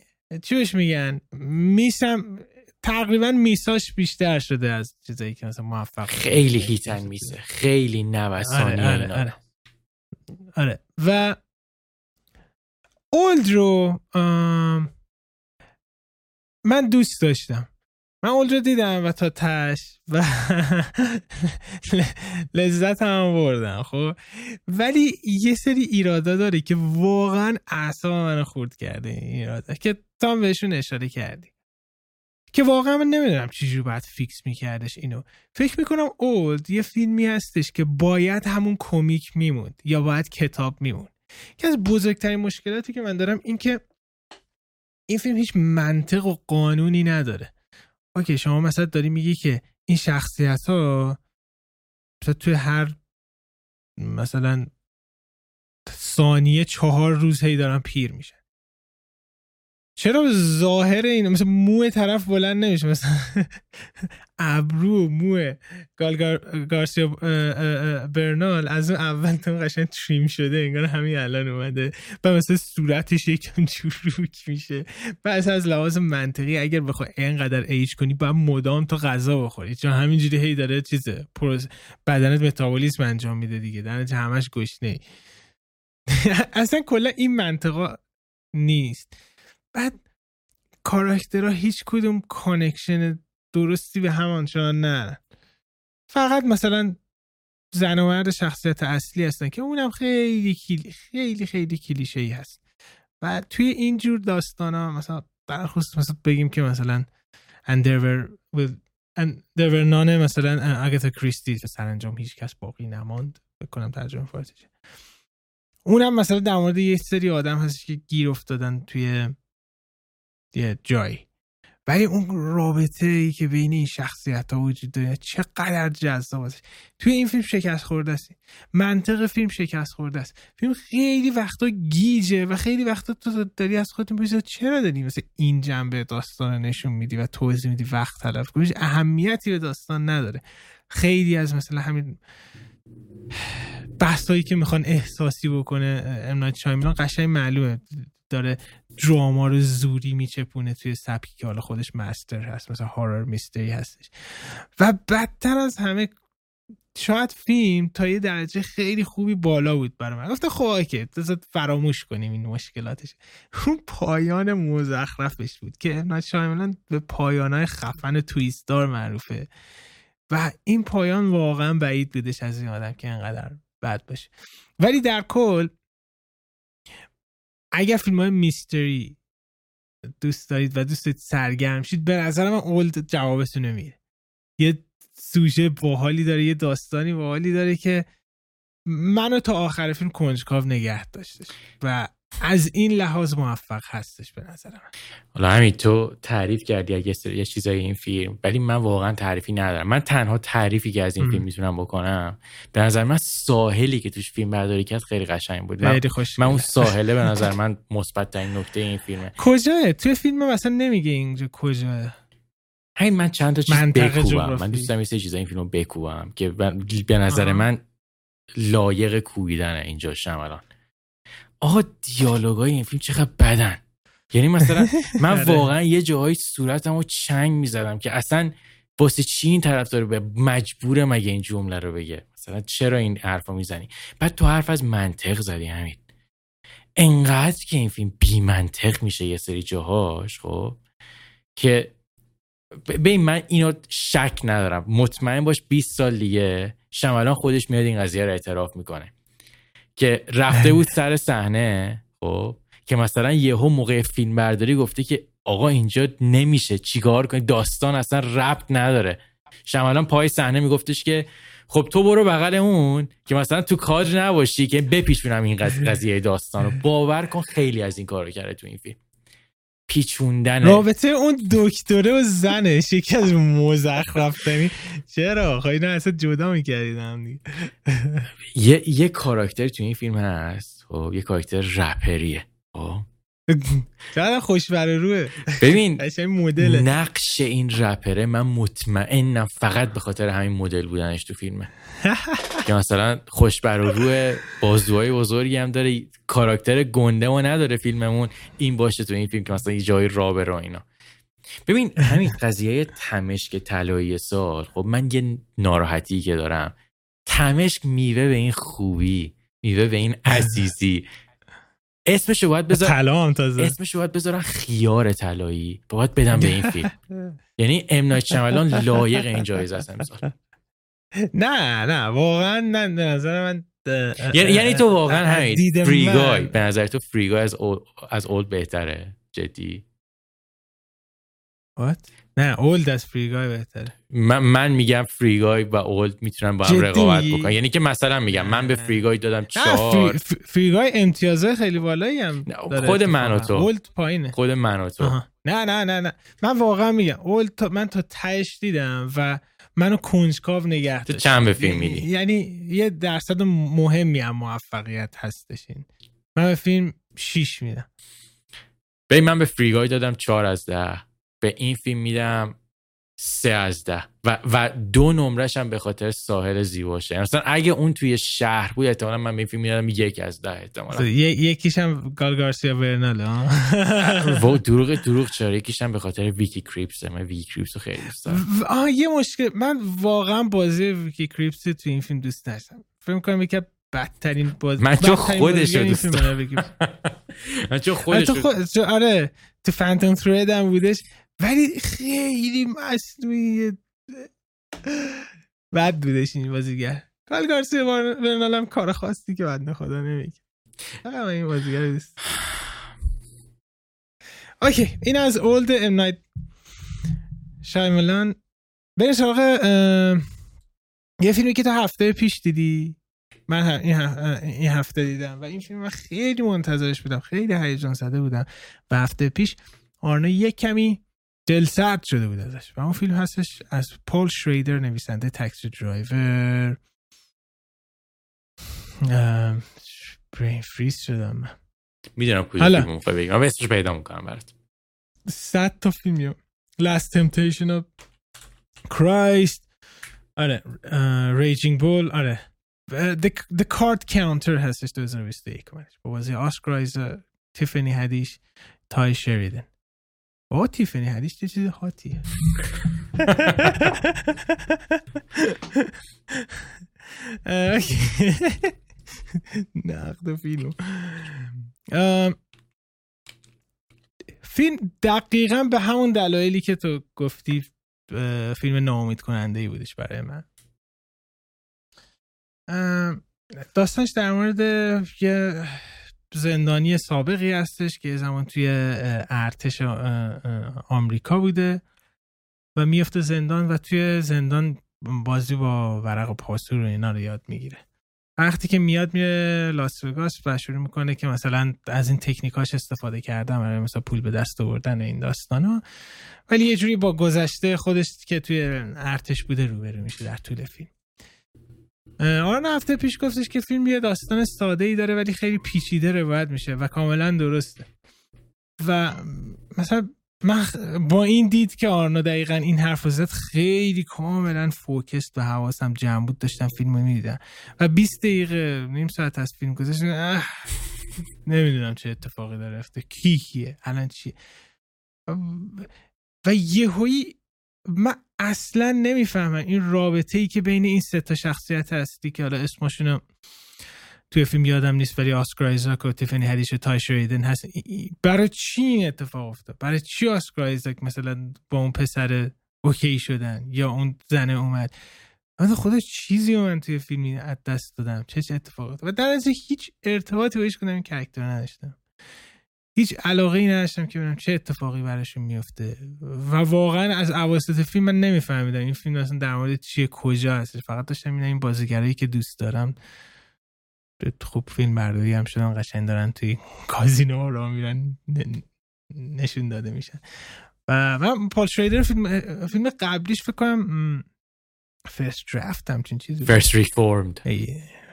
چی بهش میگن؟ میسم تقریبا میساش بیشتر شده از چیزایی که مثلا موفق خیلی هیتن میسه. خیلی نوسانی آره, آره, آره. آره. و اولد رو من دوست داشتم. من اولد رو دیدم و تا تش و لذت هم بردم خب؟ ولی یه سری ایرادا داره که واقعا اعصاب من خورد کرده این ایرادا که تا بهشون اشاره کردی. که واقعا من نمی‌دونم چجوری باید فیکس میکردش اینو. فکر می‌کنم اولد یه فیلمی هستش که باید همون کمیک میموند یا باید کتاب میموند. که از بزرگترین مشکلاتی که من دارم این که این فیلم هیچ منطق و قانونی نداره. اوکی شما مثلا داری میگی که این شخصیت ها مثلا توی هر مثلا ثانیه چهار روز هی دارن پیر میشن. چرا ظاهر این مثل مو طرف بلند نمیشه؟ مثلا ابرو مو گال گارسیا برنال. از اون اول تو قشنگ trim شده انگار همین الان اومده. و مثلا صورتش یکم چروک میشه. پس از لحاظ منطقی اگر بخوای اینقدر ایج کنی باید مدام تو غذا بخوری. چون همینجوری هی داره چیزه process بدنت متابولیسم انجام میده دیگه. در نتیجه همش گشنه اصلا کلا این منطقی نیست. بعد کاراکترها هیچ کدوم connection درستی به همانچنان نه. فقط مثلا زن و مرد شخصیت اصلی هستن که اونم خیلی خیلی خیلی خیلی کلیشه ای هست. و توی این جور داستان ها مثلا در خصوص مثلا بگیم که مثلا and there were with and there were none مثلا اگتا کریستی سرانجام هیچ کس باقی نماند. بکنم ترجمه فارسیشه. اونم مثلا در مورد یه سری آدم هست که گیر افتادن توی یه جایی. ولی اون رابطه ای که بین این شخصیت ها وجود داره چقدر جذاب است توی این فیلم شکست خورده است. منطق فیلم شکست خورده است. فیلم خیلی وقتا گیجه و خیلی وقتا تو داری از خودت می‌پرسی چرا داری مثل این جنبه داستان نشون میدی و توضیح میدی وقت تلف کنی؟ اهمیتی به داستان نداره. خیلی از مثلا همین بحثایی که می‌خوان احساسی بکنه امنایت شایملان قشنگ معلومه. داره دراما رو زوری میچپونه توی سبکی که حالا خودش مستر هست مثلا هارر میستری هستش. و بدتر از همه شاید فیلم تا یه درجه خیلی خوبی بالا بود برای من. گفتم خب که فراموش کنیم این مشکلاتش. اون پایان مزخرفش بود که ابن شایملان به پایانهای خفن تویستار معروفه. و این پایان واقعا بعید بودش از این آدم که انقدر بد باشه. ولی در کل اگر فیلم های میستری دوست دارید و دوست دارید سرگرم شید به نظر من اولد جوابتون نمیره یه سوژه باحالی داره یه داستانی باحالی داره که منو تا آخر فیلم کنجکاو نگه داشتش. و از این لحاظ موفق هستش به نظر من. حالا همین تو تعریف کردی اگه یه چیزای این فیلم ولی من واقعا تعریفی ندارم. من تنها تعریفی که از این فیلم می‌تونم بکنم به نظر من ساحلی که توش فیلم برداری کرد خیلی قشنگ بود. من, من اون ساحله به نظر من مثبت ترین نکته این فیلمه. کجاه؟ توی فیلم مثلا نمیگه اینجا کجاه. همین من چند تا چیز بکوبم. من دوست دارم یه چیزا این فیلمو بکوبم که به نظر من لایق کوبیدن اینجا الان آقا دیالوگای این فیلم چقدر بدن. یعنی مثلا من آره. واقعا یه جاهای صورتم رو چنگ می‌زدم که اصلا واسه چی این طرفدار به مجبور مگه این جمله رو بگه؟ مثلا چرا این حرفا می‌زنی؟ بعد تو حرف از منطق زدی همین. انقدر که این فیلم بی منطق میشه یه سری جاهاش خب که ببین من اینو شک ندارم. مطمئن باش 20 سال دیگه شمالان خودش میاد این قضیه رو اعتراف می‌کنه. که رفته بود سر صحنه خب که مثلا یهو موقع فیلم برداری گفته که آقا اینجا نمیشه چیکار کنی؟ داستان اصلا ربط نداره. شمالان پای صحنه میگفتش که خب تو برو بغل اون که مثلا تو کادر نباشی که بپیچونم این قضیه داستان رو. باور کن خیلی از این کارو کرده تو این فیلم. پیچوندن رابطه اون دکتره و زنش یکی از مزخرفتنی چرا؟ خواهی نه اصلا جدا میکردیدم یه یه کاراکتر تو این فیلم هست. خب یه کاراکتر رپریه. خب چقدر خوش روه. ببین مدل نقش این رپره من مطمئنم فقط به خاطر همین مدل بودنش تو فیلمه. که مثلا خوش بر روی بازوهای بزرگی هم داره کاراکتر گنده و نداره فیلممون. این باشه تو این فیلم که مثلا یه جای رابر و اینا. ببین همین قضیه تمشک طلایی سال خب من یه ناراحتی که دارم. تمشک میوه به این خوبی میوه به این عزیزی. اسمشو باید بذار تازه. اسمشو باید بذارن خیار طلایی. باید بدم به این فیلم. یعنی ام چملان لایق این جایزه است امسال. نه نه واقعا نه به نظر من یعنی, یعنی تو واقعا همین. فریگای به نظر تو فریگای از از اولد بهتره جدی. What? نه اولد از فریگای بهتره. من, من میگم فریگای و اولد می‌تونن با هم رقابت بکنن. یعنی که مثلا میگم من به فریگای دادم چهار. فریگای امتیازه خیلی بالایی هم خود من و تو. اولد پایینه. خود من و تو. نه نه نه نه. من واقعا میگم اولد من تا تهش دیدم و منو کنجکاو نگه تو چند به فیلم میدی؟ یعنی یه درصد مهمی هم موفقیت هستش این. من به فیلم 6 میدم. به من به فریگای دادم چهار از ده. به این فیلم میدم سه از ده و, و دو نمرش هم به خاطر ساحل زیباشه. مثلا اگه اون توی شهر بود احتمالا من به این فیلم میدم یک از ده احتمالا. یکیش هم گالگارسیا ورنال و دروغ دروغ چرا؟ یکیش هم به خاطر ویکی کریپس من ویکی کریپس رو خیلی دوست دارم. آه یه مشکل من واقعا بازی ویکی کریپس تو این فیلم دوست داشتم فکر کنم یکی بدترین باز من چون خودش رو دوست دارم. من چون خودش آره تو فانتوم ترید هم بودش. ولی خیلی مصنوعی. بد بودش این بازیگر. گائل گارسیا برنال هم کار خاصی که بنده خدا نمیگه. فقط این بازیگر دوست okay این از Old ام نایت. شایملان بریم سراغ یه فیلمی که تا هفته پیش دیدی. من این هفته دیدم و این فیلم من خیلی منتظرش بودم. خیلی هیجان زده بودم. و هفته پیش آرنا یک کمی دل سرد شده بود ازش. و اون فیلم هستش از پول شریدر نویسنده Taxi Driver. برین فریز شدم من. می‌دونم کجا فیلم می‌خوای بگم. من اسمش پیدا می‌کنم برات. صد تا فیلم Last Temptation of Christ. آره ریجینگ بول آره. The, the Card Counter هستش 2021 با بازی آسکرایز تیفنی هدیش تای شریدن با تیفنی حدیث چه چیز خاطیه نقد فیلم. فیلم دقیقا به همون دلایلی که تو گفتی فیلم ناامید کننده ای بودش برای من. داستانش در مورد یه زندانی سابقی هستش که زمان توی ارتش آمریکا بوده و میفته زندان و توی زندان بازی با ورق پاسور و اینا رو یاد می‌گیره. وقتی که میاد میره لاس وگاس و شروع می‌کنه که مثلا از این تکنیکاش استفاده کردن برای مثلا پول به دست آوردن این داستان ها ولی یه جوری با گذشته خودش که توی ارتش بوده روبرو میشه در طول فیلم. آران هفته پیش گفتش که فیلم یه داستان ساده ای داره ولی خیلی پیچیده روایت میشه و کاملا درسته. و مثلا من با این دید که آرنا دقیقا این حرف زد خیلی کاملا فوکست و حواسم جمع بود داشتم فیلم رو می‌دیدم. و 20 دقیقه نیم ساعت از فیلم گذاشت نمی‌دونم چه اتفاقی داره افته کی کیه الان چیه. و یهویی من اصلا نمی‌فهمم این رابطه ای که بین این سه شخصیت هستی که حالا اسمشون توی فیلم یادم نیست ولی آسکر آیزاک و تیفنی هدیش و تایش ریدن هست. برای چی این اتفاق افتاد؟ برای چی آسکر آیزاک مثلا با اون پسر OK شدن یا اون زنه اومد؟ من خدا چیزی من توی فیلمی از دست دادم. چه چه اتفاق افتاد؟ و در از هیچ ارتباطی باش کنم این character نداشتم. هیچ علاقه ای نداشتم که ببینم چه اتفاقی براشون میفته و واقعا از اواسط فیلم من نمیفهمیدم این فیلم اصلا در مورد چیه کجا هست فقط داشتم این بازیگرایی که دوست دارم. خوب فیلم برداری هم شدن قشنگ دارن توی کازینو را میرن نشون داده میشن. و من پال شریدر فیلم فیلم قبلیش فکر کنم First Draft همچین چیزی فرست ریفورمد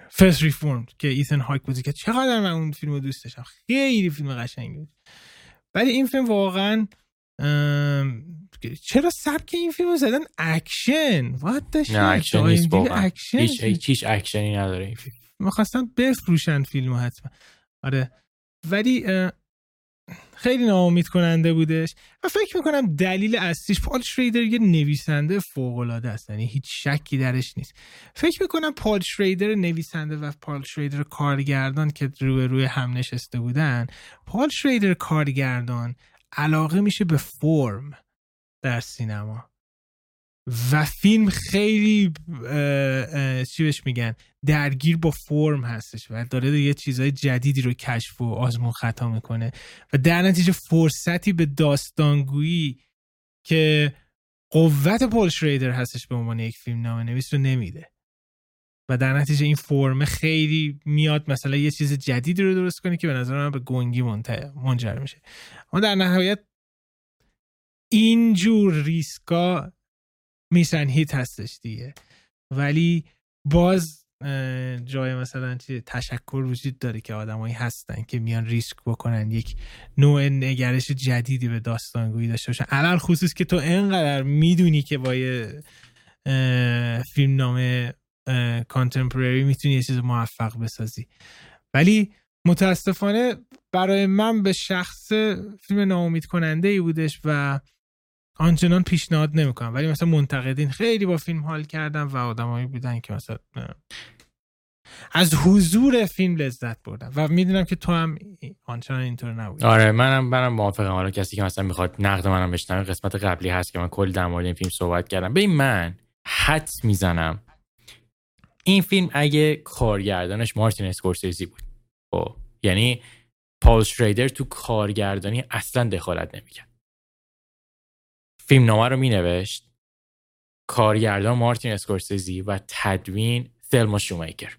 فرست ریفورمد که ایثن هاوک بودی که چقدر من اون فیلم رو دوست داشتم. خیلی فیلم قشنگی بود. ولی این فیلم واقعا چرا سبک این فیلم زدن؟ اکشن. what نه اکشن نیست هیچ هیچ اکشنی نداره این فیلم. می‌خواستن بفروشن فیلمو حتما. آره. ولی خیلی ناامید کننده بودش. و فکر می‌کنم دلیل اصلیش پال شریدر یه نویسنده فوق العاده است یعنی هیچ شکی درش نیست. فکر می‌کنم پال شریدر نویسنده و پال شریدر کارگردان که روی روی هم نشسته بودن پال شریدر کارگردان علاقه میشه به فرم در سینما. و فیلم خیلی چی بهش میگن درگیر با فرم هستش و داره یه چیزهای جدیدی رو کشف و آزمون خطا می‌کنه. و در نتیجه فرصتی به داستانگویی که قوت پول شریدر هستش به عنوان یک فیلم نامه نویس رو نمیده. و در نتیجه این فرم خیلی میاد مثلا یه چیز جدیدی رو درست کنه که به نظر من به گنگی منجر میشه. اما در نهایت اینجور ریسکا میسن هیت هستش دیگه. ولی باز جای مثلا چی تشکر وجود داره که آدمایی هستن که میان ریسک بکنن یک نوع نگرش جدیدی به داستانگویی داشته باشن. علل خصوص که تو انقدر می‌دونی که با یه فیلم نامه کانتمپرری می‌تونی یه چیز موفق بسازی. ولی متاسفانه برای من به شخص فیلم ناامید کننده ای بودش و آنچنان پیشنهاد نمی‌کنم. ولی مثلا منتقدین خیلی با فیلم حال کردن و آدمایی بودن که مثلا از حضور فیلم لذت بردم و می‌دونم که تو هم آنچنان اینطور نبود آره منم منم موافقم. حالا کسی که مثلا می‌خواد نقد منم بشنوه قسمت قبلی هست که من کلی در مورد این فیلم صحبت کردم. ببین من حد می‌زنم. این فیلم اگه کارگردانش مارتین اسکورسیزی بود. خب یعنی پال شریدر تو کارگردانی اصلا دخالت نمی‌کرد. فیلم نامه رو مینوشت. کارگردان مارتین اسکورسیزی و تدوین تلما شومیکر.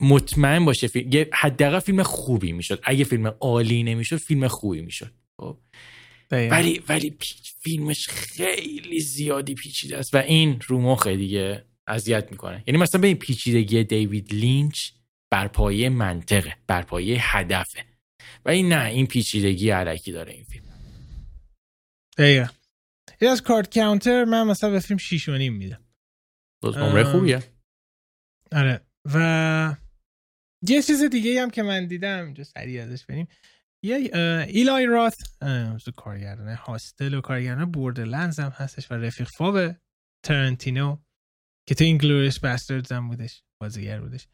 مطمئن باشه فیلم حداقل فیلم خوبی می‌شد. اگه فیلم عالی نمی‌شد فیلم خوبی می‌شد. خب. ولی ولی فیلمش خیلی زیادی پیچیده است و این رو مخ دیگه اذیت می‌کنه. یعنی مثلا به این پیچیدگی دیوید لینچ بر پایه منطقه بر پایه هدفه. و این نه این پیچیدگی علکی داره این فیلم. دقیقا. این از کارت کاونتر من مثلا به فیلم 6 و نیم میدم. نمره خوبیه. آره. و یه چیز دیگه هم که من دیدم اینجا سریع ازش بریم. یه ایلای رات کارگردان Hostel و کارگردان Borderlands هم هستش و رفیق فاب تارانتینو که تو Inglourious Basterds هم بودش بازیگر بودش.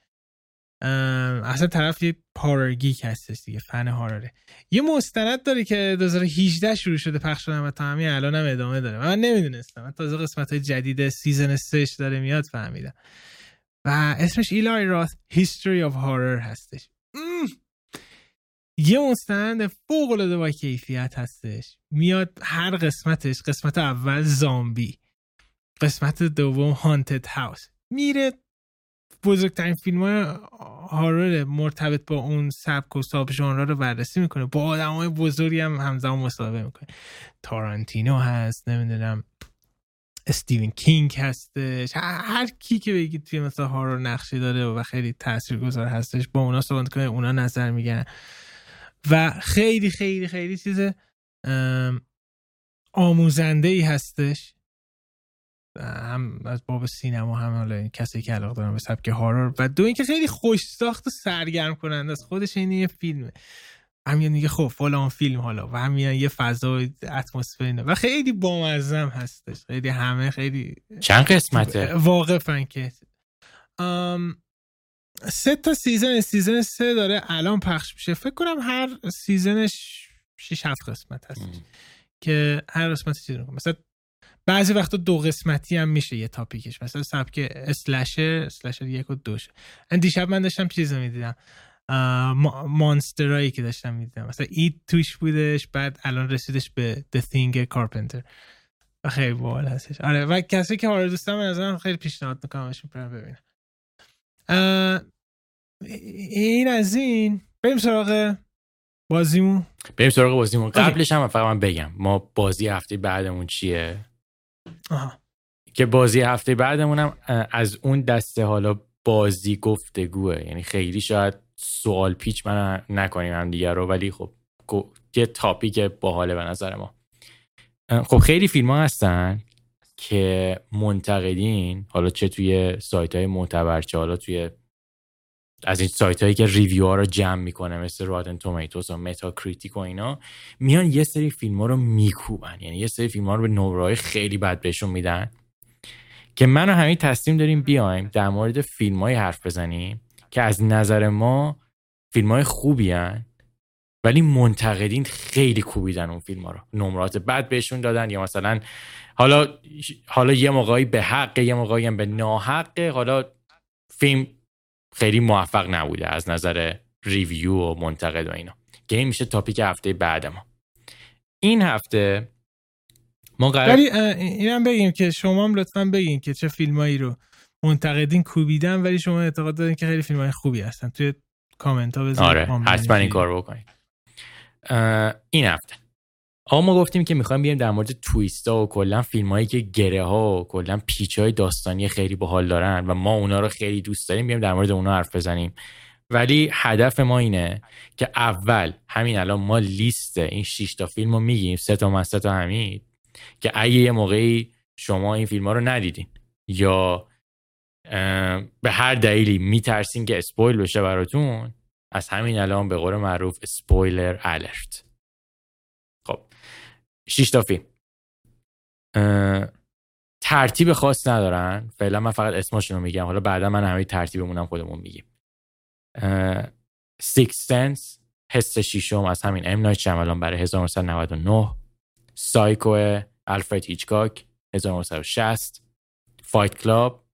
اصلا طرف یه horror geek هستش دیگه fan horror ه یه مستند داره که 2018 شروع شده پخش شدن و تا همین الان هم ادامه داره. من نمی‌دونستم. من تازه قسمت های جدید season 3 داره میاد فهمیدم. و اسمش ایلای رات History of Horror هستش. یه مستند فوق العاده با کیفیت هستش. میاد هر قسمتش قسمت اول زامبی. قسمت دوم هانتد هاوس میره بزرگترین فیلم های هارور مرتبط با اون سبک و ساب ژانر رو بررسی می‌کنه. با آدم های بزرگی هم همزمان مصاحبه می‌کنه. تارانتینو هست نمی‌دونم استیون کینگ هستش. هر کی که بگید توی مثلا هارور نقشی داره و خیلی تاثیرگذار هستش با اونا صحبت کنه اونا نظر میگن و خیلی خیلی خیلی چیز آموزنده ای هستش. هم از باب سینما هم حالا کسی که علاقه دارن به سبک هارور و دو اینکه خیلی خوش ساخت و سرگرم کننده از خودش این یه فیلمه. همین میگه خب فلان فیلم حالا و همین یه فضا اتمسفر و خیلی بامزم هستش. خیلی همه خیلی چند قسمته؟ واقفا که. سه تا season. season سه داره الان پخش میشه. فکر کنم هر season ش 6 7 قسمت هست که هر قسمت چیز مثلا بعضی وقتا دو قسمتی هم میشه یه topic ش. مثلا سبک slasher slasher یک و دوش. دیشب من داشتم چیز می‌دیدم. monster ایی که داشتم می‌دیدم. مثلا It توش بودش بعد الان رسیدش به The Thing Carpenter. خیلی باحال هستش. آره و کسی که horror دوسته من خیلی پیشنهاد می‌کنم اشون ببینم این از این. بریم سراغ بازیمون. بریم سراغ بازیمون. قبلش هم فقط من بگم. ما بازی هفته بعدمون چیه؟ آها. که بازی هفته بعدمونم از اون دسته حالا بازی گفتگوه یعنی خیلی شاید سوال پیچ من نکنیم هم دیگه رو ولی خب یه تاپیک باحاله به نظر ما خب خیلی فیلم ها هستن که منتقدین حالا چه توی سایت های معتبر چه حالا توی از این سایت هایی که review ها رو جمع می‌کنه مثل Rotten Tomatoes و Metacritic و اینا میان یه سری فیلم ها رو میکوبن. یعنی یه سری فیلم ها رو به نمره خیلی بد بهشون میدن. که من و همین تصمیم داریم بیایم در مورد فیلم های حرف بزنیم که از نظر ما فیلم های خوبی هن ولی منتقدین خیلی کوبیدن اون فیلم ها رو. نمرات بد بهشون دادن یا مثلا حالا حالا یه موقعی به حق یه موقعی هم به ناحق. حالا فیلم خیلی موفق نبوده از نظر ریویو و منتقد و اینا. که این میشه تاپیک هفته بعد ما. این هفته ما قرار ولی اینم بگیم که شما هم لطفا بگین که چه فیلمایی رو منتقدین کوبیدن ولی شما اعتقاد دارین که خیلی فیلم های خوبی هستن. توی کامنت ها بذارید آره حتما این کار بکنید این هفته. آقا ما گفتیم که می‌خوایم بیایم در مورد تویست ها و کلا فیلم هایی که گره ها و کلا پیچ های داستانی خیلی باحال دارن و ما اونا رو خیلی دوست داریم بیایم در مورد اونا حرف بزنیم. ولی هدف ما اینه که اول همین الان ما لیست این 6 تا فیلم رو میگیم سه تا من سه تا همین که اگه یه موقعی شما این فیلم ها رو ندیدین یا به هر دلیلی میترسین که اسپویل بشه براتون از همین الان به قول معروف اسپویلر الرت. 6 تا فیلم. ترتیب خاص ندارن. فعلا من فقط اسمشون رو میگم. حالا بعدا من همه ترتیبمونم خودمون میگیم. Sixth Sense حس شیشم از همین ام نایت شمالان برای 1999 سایکو الفرد هیچکاک 1960 Fight Club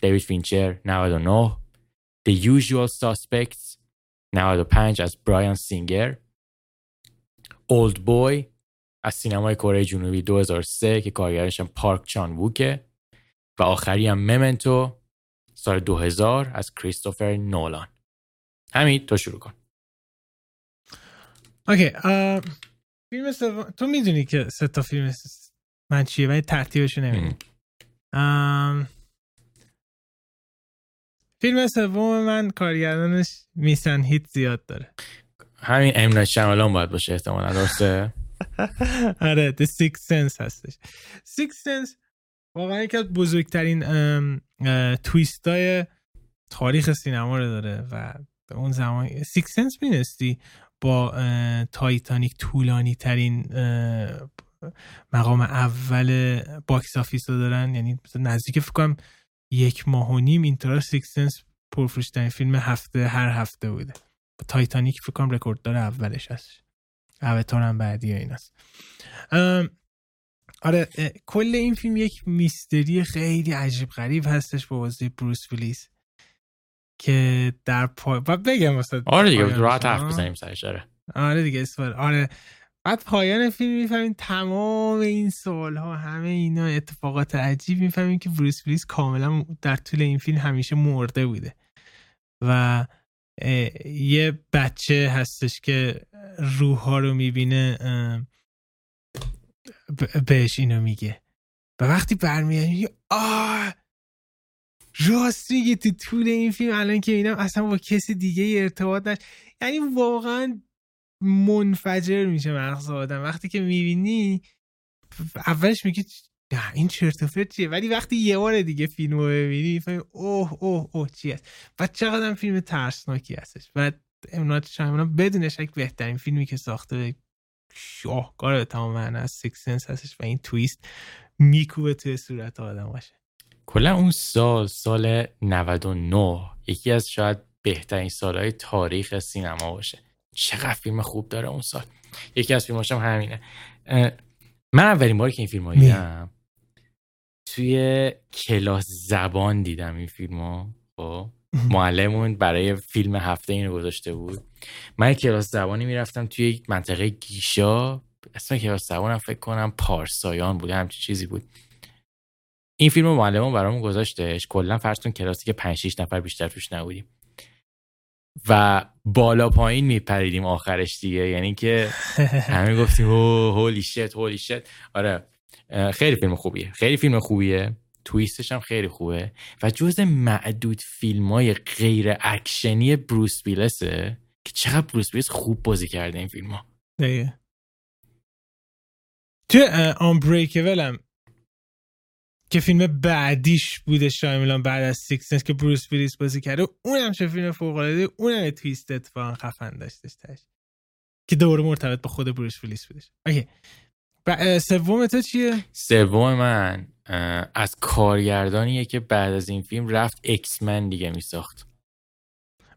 دیوید فینچر 99 The Usual Suspects 95 از برایان سینگر Old Boy از سینمای کره جنوبی 2003 که کارگردانش پارک چان ووکه و آخری هم Memento سال 2000 از کریستوفر نولان. همین تو شروع کن. اوکی فیلم تو می‌دونی که سه تا فیلم من چیه ولی ترتیبشو نمی‌دونی فیلم سوم من کارگردانش میسن هیت زیاد داره. همین امنا شمالان باید باشه احتمالا درسته؟ آره The Six Sense هستش. Sixth Sense واقعا یکی از بزرگترین twist های تاریخ سینما رو داره و اون زمان Sixth Sense مینستی با Titanic طولانی ترین مقام اول box office رو دارن. یعنی نزدیک فکر کنم یک ماه و نیم اینترا Sixth Sense پرفروشترین فیلم هفته هر هفته بوده. Titanic فکر کنم رکورد داره اولش هست اوتار هم بعدی ایناست. آره کل این فیلم یک میستری خیلی عجیب غریب هستش با بازی بروس ویلیس که در پای و بگم واسه آره دیگه راحت حرف بزنیم سرش آره. آره دیگه سوال آره. بعد پایان فیلم می‌فهمیم تمام این سوال ها همه اینا اتفاقات عجیب می‌فهمیم که بروس ویلیس کاملا در طول این فیلم همیشه مرده بوده. و یه بچه هستش که روح ها رو می‌بینه بهش اینو میگه. و وقتی برمیاد آه راست میگه تو طول این فیلم الان که اینم اصلا با کسی دیگه ارتباط داشت یعنی واقعا منفجر میشه مغز آدم. وقتی که می‌بینی اولش میگه این چرت چیه؟ ولی وقتی یه بار دیگه فیلم رو ببینی فهمی اوه اوه اوه چی هست و چقدر فیلم ترسناکی هستش. و ام نایت شمالان بدون شک بهترین فیلمی که ساخته شاهکار به تمام معنی از Sixth Sense هستش و این twist میکوبه توی صورت آدم باشه. کلا اون سال سال 99 یکی از شاید بهترین سالهای تاریخ سینما باشه. چقدر فیلم خوب داره اون سال. یکی از فیلماش هم همینه. من اولین باری که این فیلم دیدم توی کلاس زبان دیدم این فیلم ها خب معلمون برای فیلم هفته این رو گذاشته بود. من کلاس زبانی می‌رفتم توی یک منطقه گیشا. اسم کلاس زبانم فکر کنم پارسایان بود همچین چیزی بود. این فیلم رو معلمون برامون گذاشتش کلا فرضتون کلاسی که 5 6 نفر بیشتر توش نبودیم. و بالا پایین میپریدیم آخرش دیگه. یعنی که همه گفتیم holy shit holy shit آره. خیلی فیلم خوبیه. خیلی فیلم خوبیه. twist ش هم خیلی خوبه. و جز معدود فیلم های غیر اکشنی بروس ویلیسه که چقدر بروس ویلیس خوب بازی کرده این فیلم ها تو Unbreakable هم که فیلم بعدیش بوده شمالان بعد از Sixth Sense که بروس ویلیس بازی کرده اونم چه فیلم فوق العاده اونم twist اتفاقا خفن داشتش تاش که دوره مرتبط با خود بروس ویلیس بودش. OK. سوم تو چیه؟ سوم من از کارگردانیه که بعد از این فیلم رفت X-Men دیگه می ساخت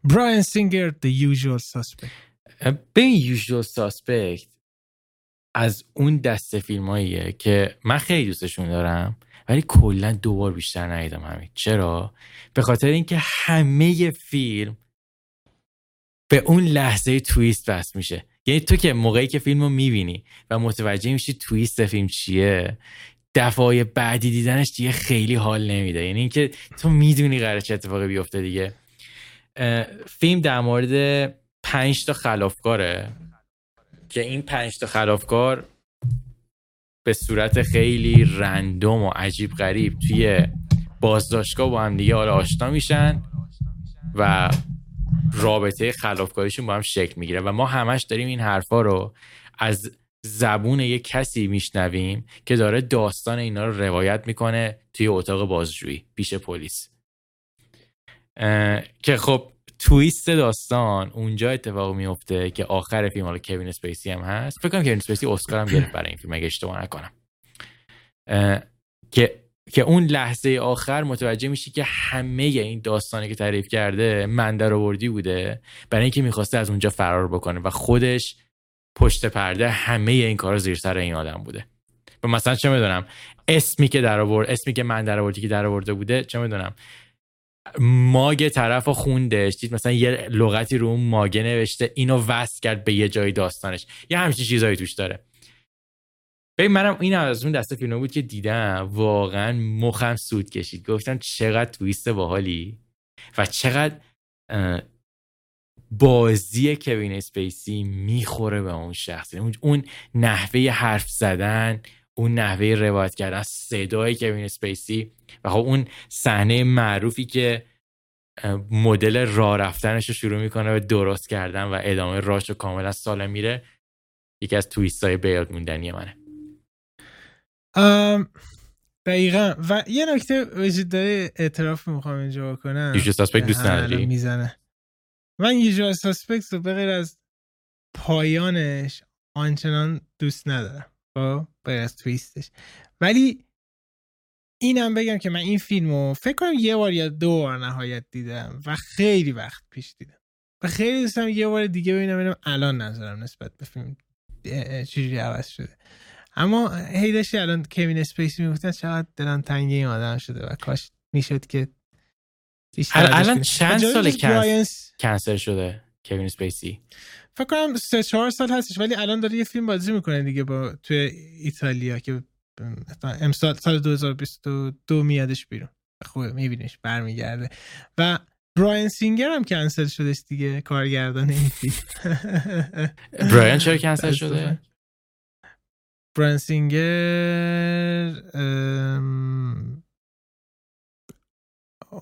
براین سینگر The Usual Suspect. این Usual Suspect از اون دسته فیلماییه که من خیلی دوستشون دارم ولی کلا دوبار بیشتر ندیدم همین. چرا؟ به خاطر اینکه همه فیلم به اون لحظه تویست بس میشه. یعنی تو که موقعی که فیلم رو می‌بینی و متوجه میشی تویست فیلم چیه دفعه بعدی دیدنش دیگه خیلی حال نمیده. یعنی اینکه تو می‌دونی قرار چه اتفاقی بیفته دیگه. فیلم در مورد پنج تا خلافکاره. که این پنج تا خلافکار به صورت خیلی رندوم و عجیب غریب توی بازداشتگاه با هم دیگه آشنا میشن و رابطه خلافکاریشون با هم شکل می‌گیره و ما همش داریم این حرفا رو از زبون یک کسی میشنویم که داره داستان اینا رو روایت می‌کنه توی اتاق بازجویی پیش پلیس. که خب twist داستان اونجا اتفاق میفته که آخر فیلم حالا کوین اسپیسی هم هست. فکر کنم کوین اسپیسی اسکار هم گرفت برای این فیلم اگه اشتباه نکنم. که که اون لحظه آخر متوجه میشی که همه این داستانی که تعریف کرده من در آوردی بوده برای اینکه می‌خواسته از اونجا فرار بکنه و خودش پشت پرده همه این کارا زیر سر این آدم بوده. و مثلا چه می‌دونم اسمی که در آورد اسمی که من در آوردی که در آورده بوده چه می‌دونم ماگ طرف خوندش دید مثلا یه لغتی رو اون ماگه نوشته اینو وصل کرد به یه جای داستانش. یه همچین چیزایی توش داره. ببین منم این از اون دسته فیلم بود که دیدم. واقعا مخم سود کشید. گفتم چقدر تویست باحالی و چقدر بازی کوین اسپیسی می‌خوره به اون شخص. اون نحوه حرف زدن اون نحوه روایت کردن صدای کوین اسپیسی و خب اون صحنه معروفی که مدل راه رفتنش رو شروع می‌کنه به درست کردن و ادامه راش رو کاملا سالم میره یکی از تویست های بیاد موندنی منه. دقیقا. و یه نکته وجود داره اعتراف می‌خوام اینجا بکنم. یوشو ساسپکت دوست نداری. می‌زنه. من یوشو ساسپکت رو بغیر از پایانش آنچنان دوست ندارم. با خب؟ از تویستش ولی اینم بگم که من این فیلم رو فکر کنم یه بار یا دو بار نهایت دیدم و خیلی وقت پیش دیدم. و خیلی دوستم یه بار دیگه ببینم الان نظرم نسبت به فیلم. چجوری عوض شده. اما هی داشتی الان کوین اسپیسی می‌گفتن چقدر دلم تنگ این آدم شده و کاش می‌شد که الان چند سال کنسل شده کوین اسپیسی فکر کنم سه چهار سال هستش ولی الان داره یه فیلم بازی می‌کنه دیگه با توی ایتالیا که امسال سال 2022 میادش بیرون. خوبه میبینیش برمیگرده. و براین سینگر هم کنسل شدش دیگه کارگردان این فیلم. براین چرا کنسل شده؟ براین سینگر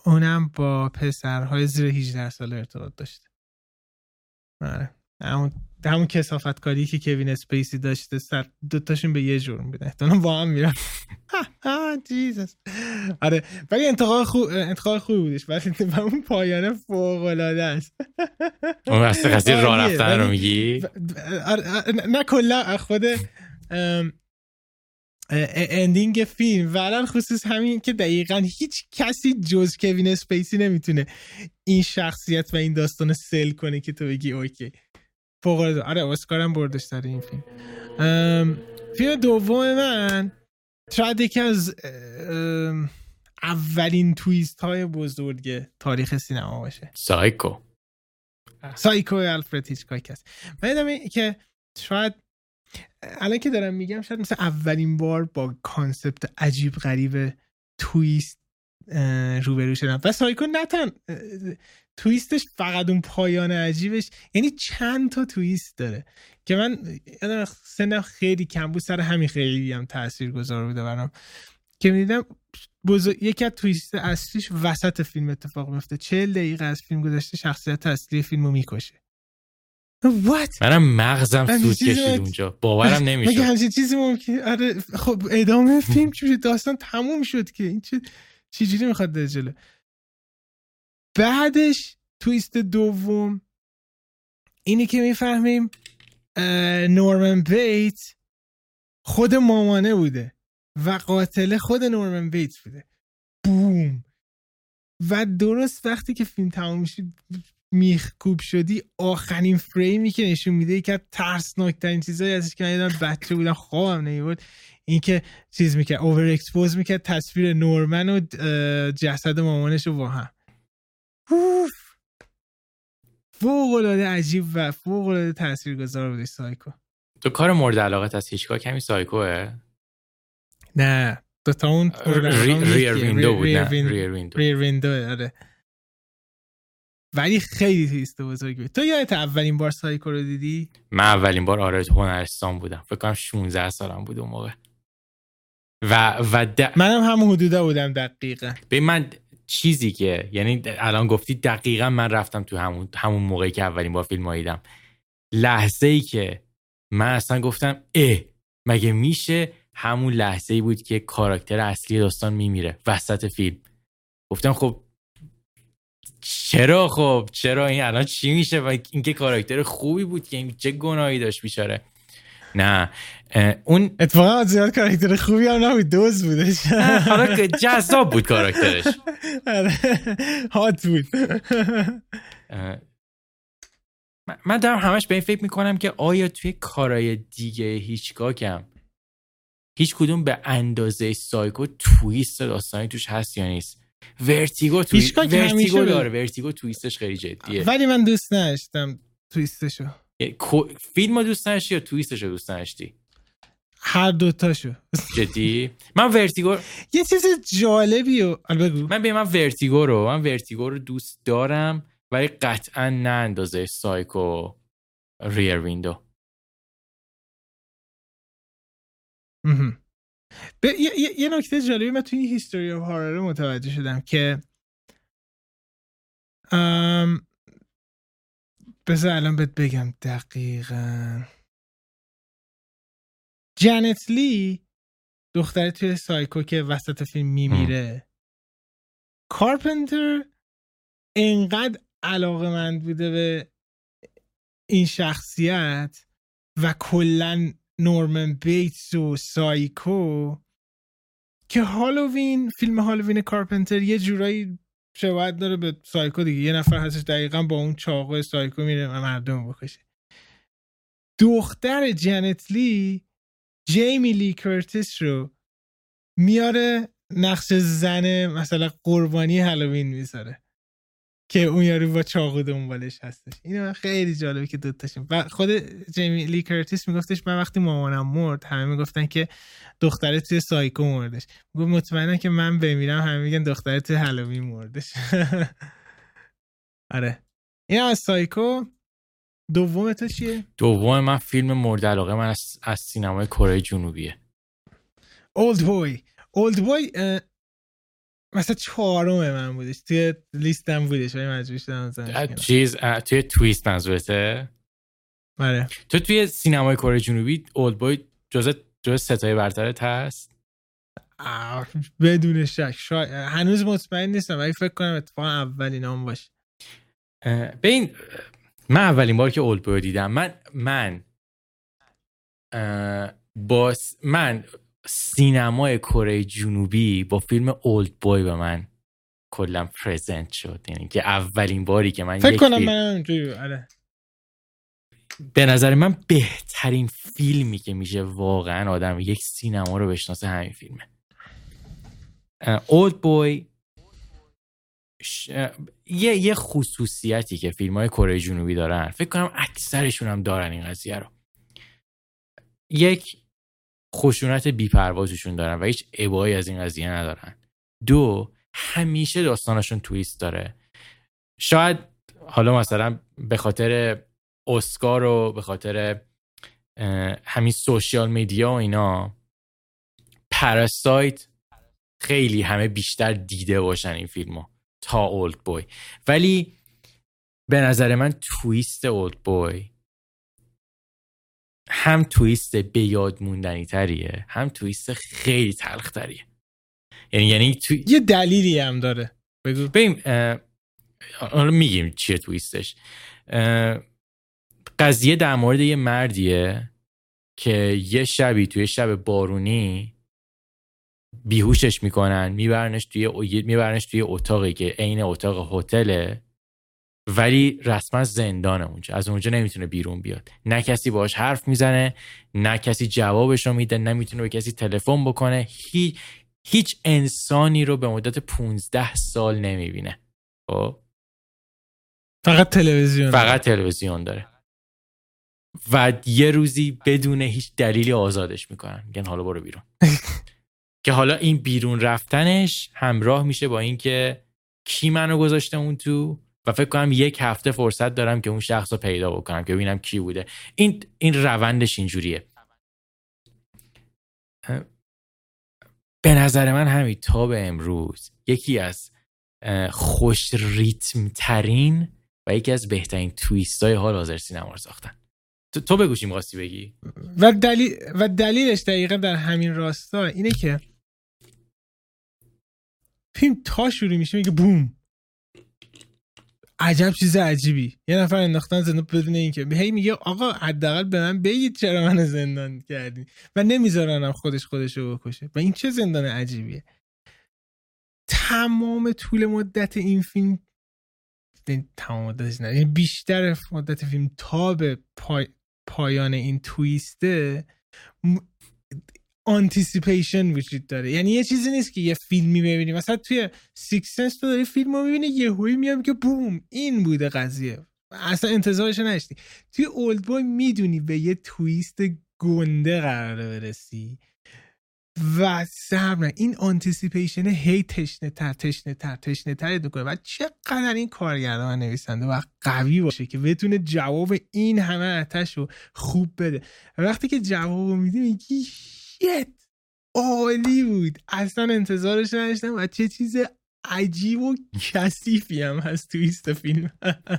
اونم با پسرهای زیر 18 سال ارتباط داشته آره. همون همون کثافت کاری که کوین اسپیسی داشته سر دوتاشون به یه جرم بودن احتمالا با هم میرن. Jesus آره. ولی انتقال خوب انتقال خوب بودش. ولی اون پایانه فوق العاده است. اون اصلا قضیه راه آره، رفتن رو میگی؟ آره، نه کلا خود ending فیلم به خصوص همین که دقیقا هیچ کسی جز کوین اسپیسی نمی‌تونه این شخصیت و این داستان sell کنه که تو بگی okay. فوق آره اسکارم بردش سر این فیلم. فیلم دوم من شاید یکی از اولین twist های بزرگ تاریخ سینما باشه. سایکو. سایکو الفرد هیچکاک هست. من که شاید الان که دارم میگم شاید مثل اولین بار با concept عجیب غریب twist روبرو شدم. و Psycho نه تنها twist ش فقط اون پایان عجیبش یعنی چند تا twist داره که من سن خیلی کم بود سر همین خیلی هم تاثیر گذار بوده برام. که می‌دیدم بزرگ... یکی از تویست اصلیش وسط فیلم اتفاق میفته چهل دقیقه از فیلم گذشته شخصیت اصلی فیلمو می‌کشه. What? منم مغزم سود کشید اونجا. باورم نمیشه مگه همچین چیزی ممکن آره خب ادامه فیلم چی داستان تموم شد که. این چه چجوری می‌خواد در جلو؟ بعدش تویست دوم اینی که می‌فهمیم نورمن بیتس خود مامانه بوده و قاتل خود نورمن بیتس بوده. boom. و درست وقتی که فیلم تمام میشه میخ کوب شدی آخرین فریمی که نشون میده که ترسناک ترین چیزایی ازش که من بچه بودم خوابم این که چیز می‌کرد over expose می‌کرد تصویر نورمن و جسد مامانش رو با هم. فوق العاده عجیب و فوق العاده تاثیرگذار بودی سایکو. تو کار مورد علاقت از هیچکاک همین Psycho ه؟ نه. دو تا اون Rear Window بود Rear Window Rear Window آره. ولی خیلی twist بزرگی تو یادت اولین بار سایکو رو دیدی؟ من اولین بار آره هنرستان بودم. فکر کنم 16 سالم بود اون موقع. و و د... منم هم حدودا بودم دقیقا. به من چیزی که یعنی الان گفتی دقیقا من رفتم تو همون همون موقعی که اولین بار فیلم دیدم. لحظه ای که من اصلا گفتم اه مگه میشه همون لحظه ای بود که کاراکتر اصلی داستان میمیره؟ وسط فیلم. گفتم خب چرا خب؟ چرا این الان چی میشه؟ و اینکه کاراکتر خوبی بود که این چه گناهی داشت بیچاره. نه. اون اتفاقا زیاد کاراکتر خوبی هم نبود دوز بودش حالا جذاب بود کاراکترش. آره، hot بود. من دارم همش به این فکر می‌کنم که آیا توی کارای دیگه هیچکاکم هیچ کدوم به اندازه Psycho twist داستانی توش هست یا نیست؟ Vertigo توی Vertigo داره. Vertigo twist ش خیلی جدیه. ولی من دوست نداشتم twist شو. فیلم دوست نداشتی یا twist شو دوست نداشتی؟ هر دوتاشو. جدی؟ من Vertigo یه چیز جالبی و بگو. من به من Vertigo رو من Vertigo رو دوست دارم ولی قطعا نه اندازه Psycho Rear Window یه, یه نکته جالبی من توی این History of Horror متوجه شدم که ام... بذار الان بهت بگم دقیقا. جانت لی دختره توی سایکو که وسط فیلم میمیره. کارپنتر انقدر علاقه مند بوده به این شخصیت و کلا نورمن بیتس و سایکو که هالووین فیلم هالووین کارپنتر یه جورایی شباهت داره به Psycho دیگه. یه نفر هستش دقیقا با اون چاقو سایکو میره مردم بکشه. دختر جنت لی جیمی لی کرتیس رو میاره نقش زن مثلا قربانی Halloween می‌ذاره. که اون یارو با چاقو دنبالش هستش. اینو خیلی جالبه که دوتاشون و خود جیمی لی کرتیس میگفتش من وقتی مامانم مرد همه می‌گفتن که دختره توی سایکو مردش گفت مطمئنم که من بمیرم همه میگن دختره توی هالووین مردش آره. این از سایکو. دوم تو چیه؟ دوم من فیلم مورد علاقه من از, از سینمای کره جنوبیه. اولد بوی اولد بوی مثلا چهارم من بودش توی لیستم بودش ولی مجبور شدم چیز توی تویست منظورته؟ بله تو توی سینمای کره جنوبی اولد بوی جزء جزء ستای برترت هست؟ بدون شک. شاید هنوز مطمئن نیستم ولی فکر کنم اتفاقا اولین هم باشه. ببین من اولین بار که اولد بوی دیدم من من با من سینمای کره جنوبی با فیلم اولد بوی به من کلا پرزنت شد. یعنی که اولین باری که من فکر کنم من آره. به نظر من بهترین فیلمی که میشه واقعا آدم یک سینما رو بشناسه همین فیلمه. اولد بوی یه یه خصوصیتی که فیلم های کره جنوبی دارن. فکر کنم اکثرشون هم دارن این قضیه رو. یک خشونت بیپروازشون دارن و هیچ ابایی از این قضیه ندارن. دو همیشه داستانشون تویست داره. شاید حالا مثلا به خاطر اسکار و به خاطر همین سوشیال میدیا و اینا پراسایت خیلی همه بیشتر دیده باشن این فیلمو تا اولد بوی. ولی به نظر من تویست اولد بوی هم تویست به یاد موندنی تریه هم تویست خیلی تلخ تریه. یعنی یعنی تو... یه دلیلی هم داره. بگو ببین حالا میگیم چیه تویستش. قضیه در مورد یه مردیه که یه شبی توی شب بارونی بیهوشش می‌کنن میبرنش توی میبرنش توی اتاقی که عین اتاق هتله. ولی رسما زندانه اونجا. از اونجا نمی‌تونه بیرون بیاد. نه کسی باش حرف می‌زنه نه کسی جوابش رو میده نمی‌تونه به کسی تلفن بکنه. هی... هیچ انسانی رو به مدت 15 سال نمی‌بینه. خب؟ فقط تلویزیون. فقط تلویزیون داره. و یه روزی بدون هیچ دلیلی آزادش می‌کنن. میگن حالا برو بیرون. که حالا این بیرون رفتنش همراه میشه با اینکه کی منو گذاشته اون تو؟ و فکر کنم یک هفته فرصت دارم که اون شخص رو پیدا بکنم که ببینم کی بوده. این این روندش اینجوریه. به نظر من همین تا به امروز یکی از خوش ریتم ترین و یکی از بهترین تویست های حال حاضر سینما رو ساختن. تو, تو بگوشیم خواستی بگی؟ و, دلیل و دلیلش دقیقا در همین راستا اینه که فیلم تا شروع میشه میگه بوم. عجب چیز عجیبی. یه نفر انداختن زندان بدون اینکه. هی میگه آقا حداقل به من بگید چرا من زندان کردی و نمیذارنم خودش خودش رو بکشه. و این چه زندان عجیبیه؟ تمام طول مدت این فیلم تمام مدتش نه یعنی بیشتر مدت فیلم تا به پایان این تویسته آنتیسیپیشن وجود داره. یعنی یه چیزی نیست که یه فیلمی ببینی مثلا توی Sixth Sense تو داری فیلم رو می‌بینی هوی میام که boom این بوده قضیه. اصلا انتظارش نداشتی توی Oldboy می‌دونی به یه twist گنده قراره برسی. و صبر این anticipation هی تشنه تر تشنه تر تشنه تر کنه و چقدر این کارگردان و نویسنده و قوی باشه که بتونه جواب این همه عطش رو خوب بده. وقتی که جواب میدی میگی شیت! عالی بود. اصلا انتظارش نداشتم. و چه چیز عجیب و کثیفی هم هست تویست فیلم.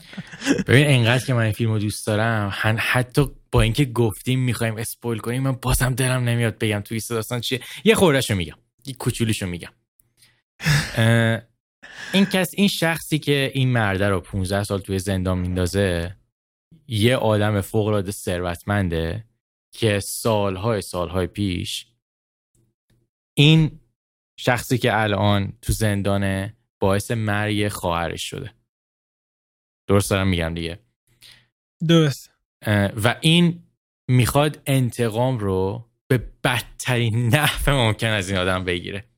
ببین انقدر که من این فیلم رو دوست دارم حتی با اینکه گفتیم می‌خوایم اسپویل کنیم من بازم دلم نمیاد بگم تویست داستان چیه. یه خوردهشو میگم. یه کوچولوشو میگم. این کس این شخصی که این مرده رو 15 سال توی زندان میندازه یه آدم فوق العاده ثروتمنده. که سالهای سالهای پیش این شخصی که الان تو زندانه باعث مرگ خواهرش شده. درست دارم میگم دیگه. درست. و این می‌خواد انتقام رو به بدترین نحو ممکن از این آدم بگیره.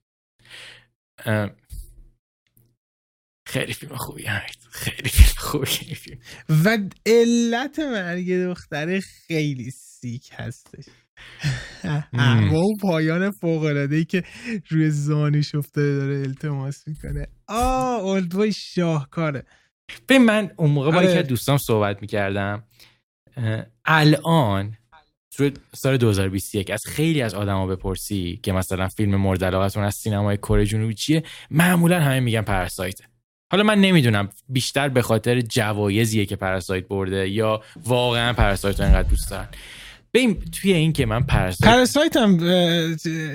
خیلی فیلم خوبی همید خیلی فیلم خوبی فیلم. و علت مرگ دختره خیلی سیک هستش. اون پایان فوق ای که روی زانیش افتاده داره التماس می‌کنه. آه اولدوی شاهکاره. به من اون موقع با آره. دوستام صحبت می‌کردم. الان سال 2021 از خیلی از آدما بپرسی که مثلا فیلم مورد علاقتون از سینمای کره جنوبی چیه معمولا همه میگن پرسایت حالا من نمی‌دونم بیشتر به خاطر جوایزیه که پرسایت برده یا واقعا پرسایت انقدر دوست دارن. ببین توی این که من پرسایت پرسایت هم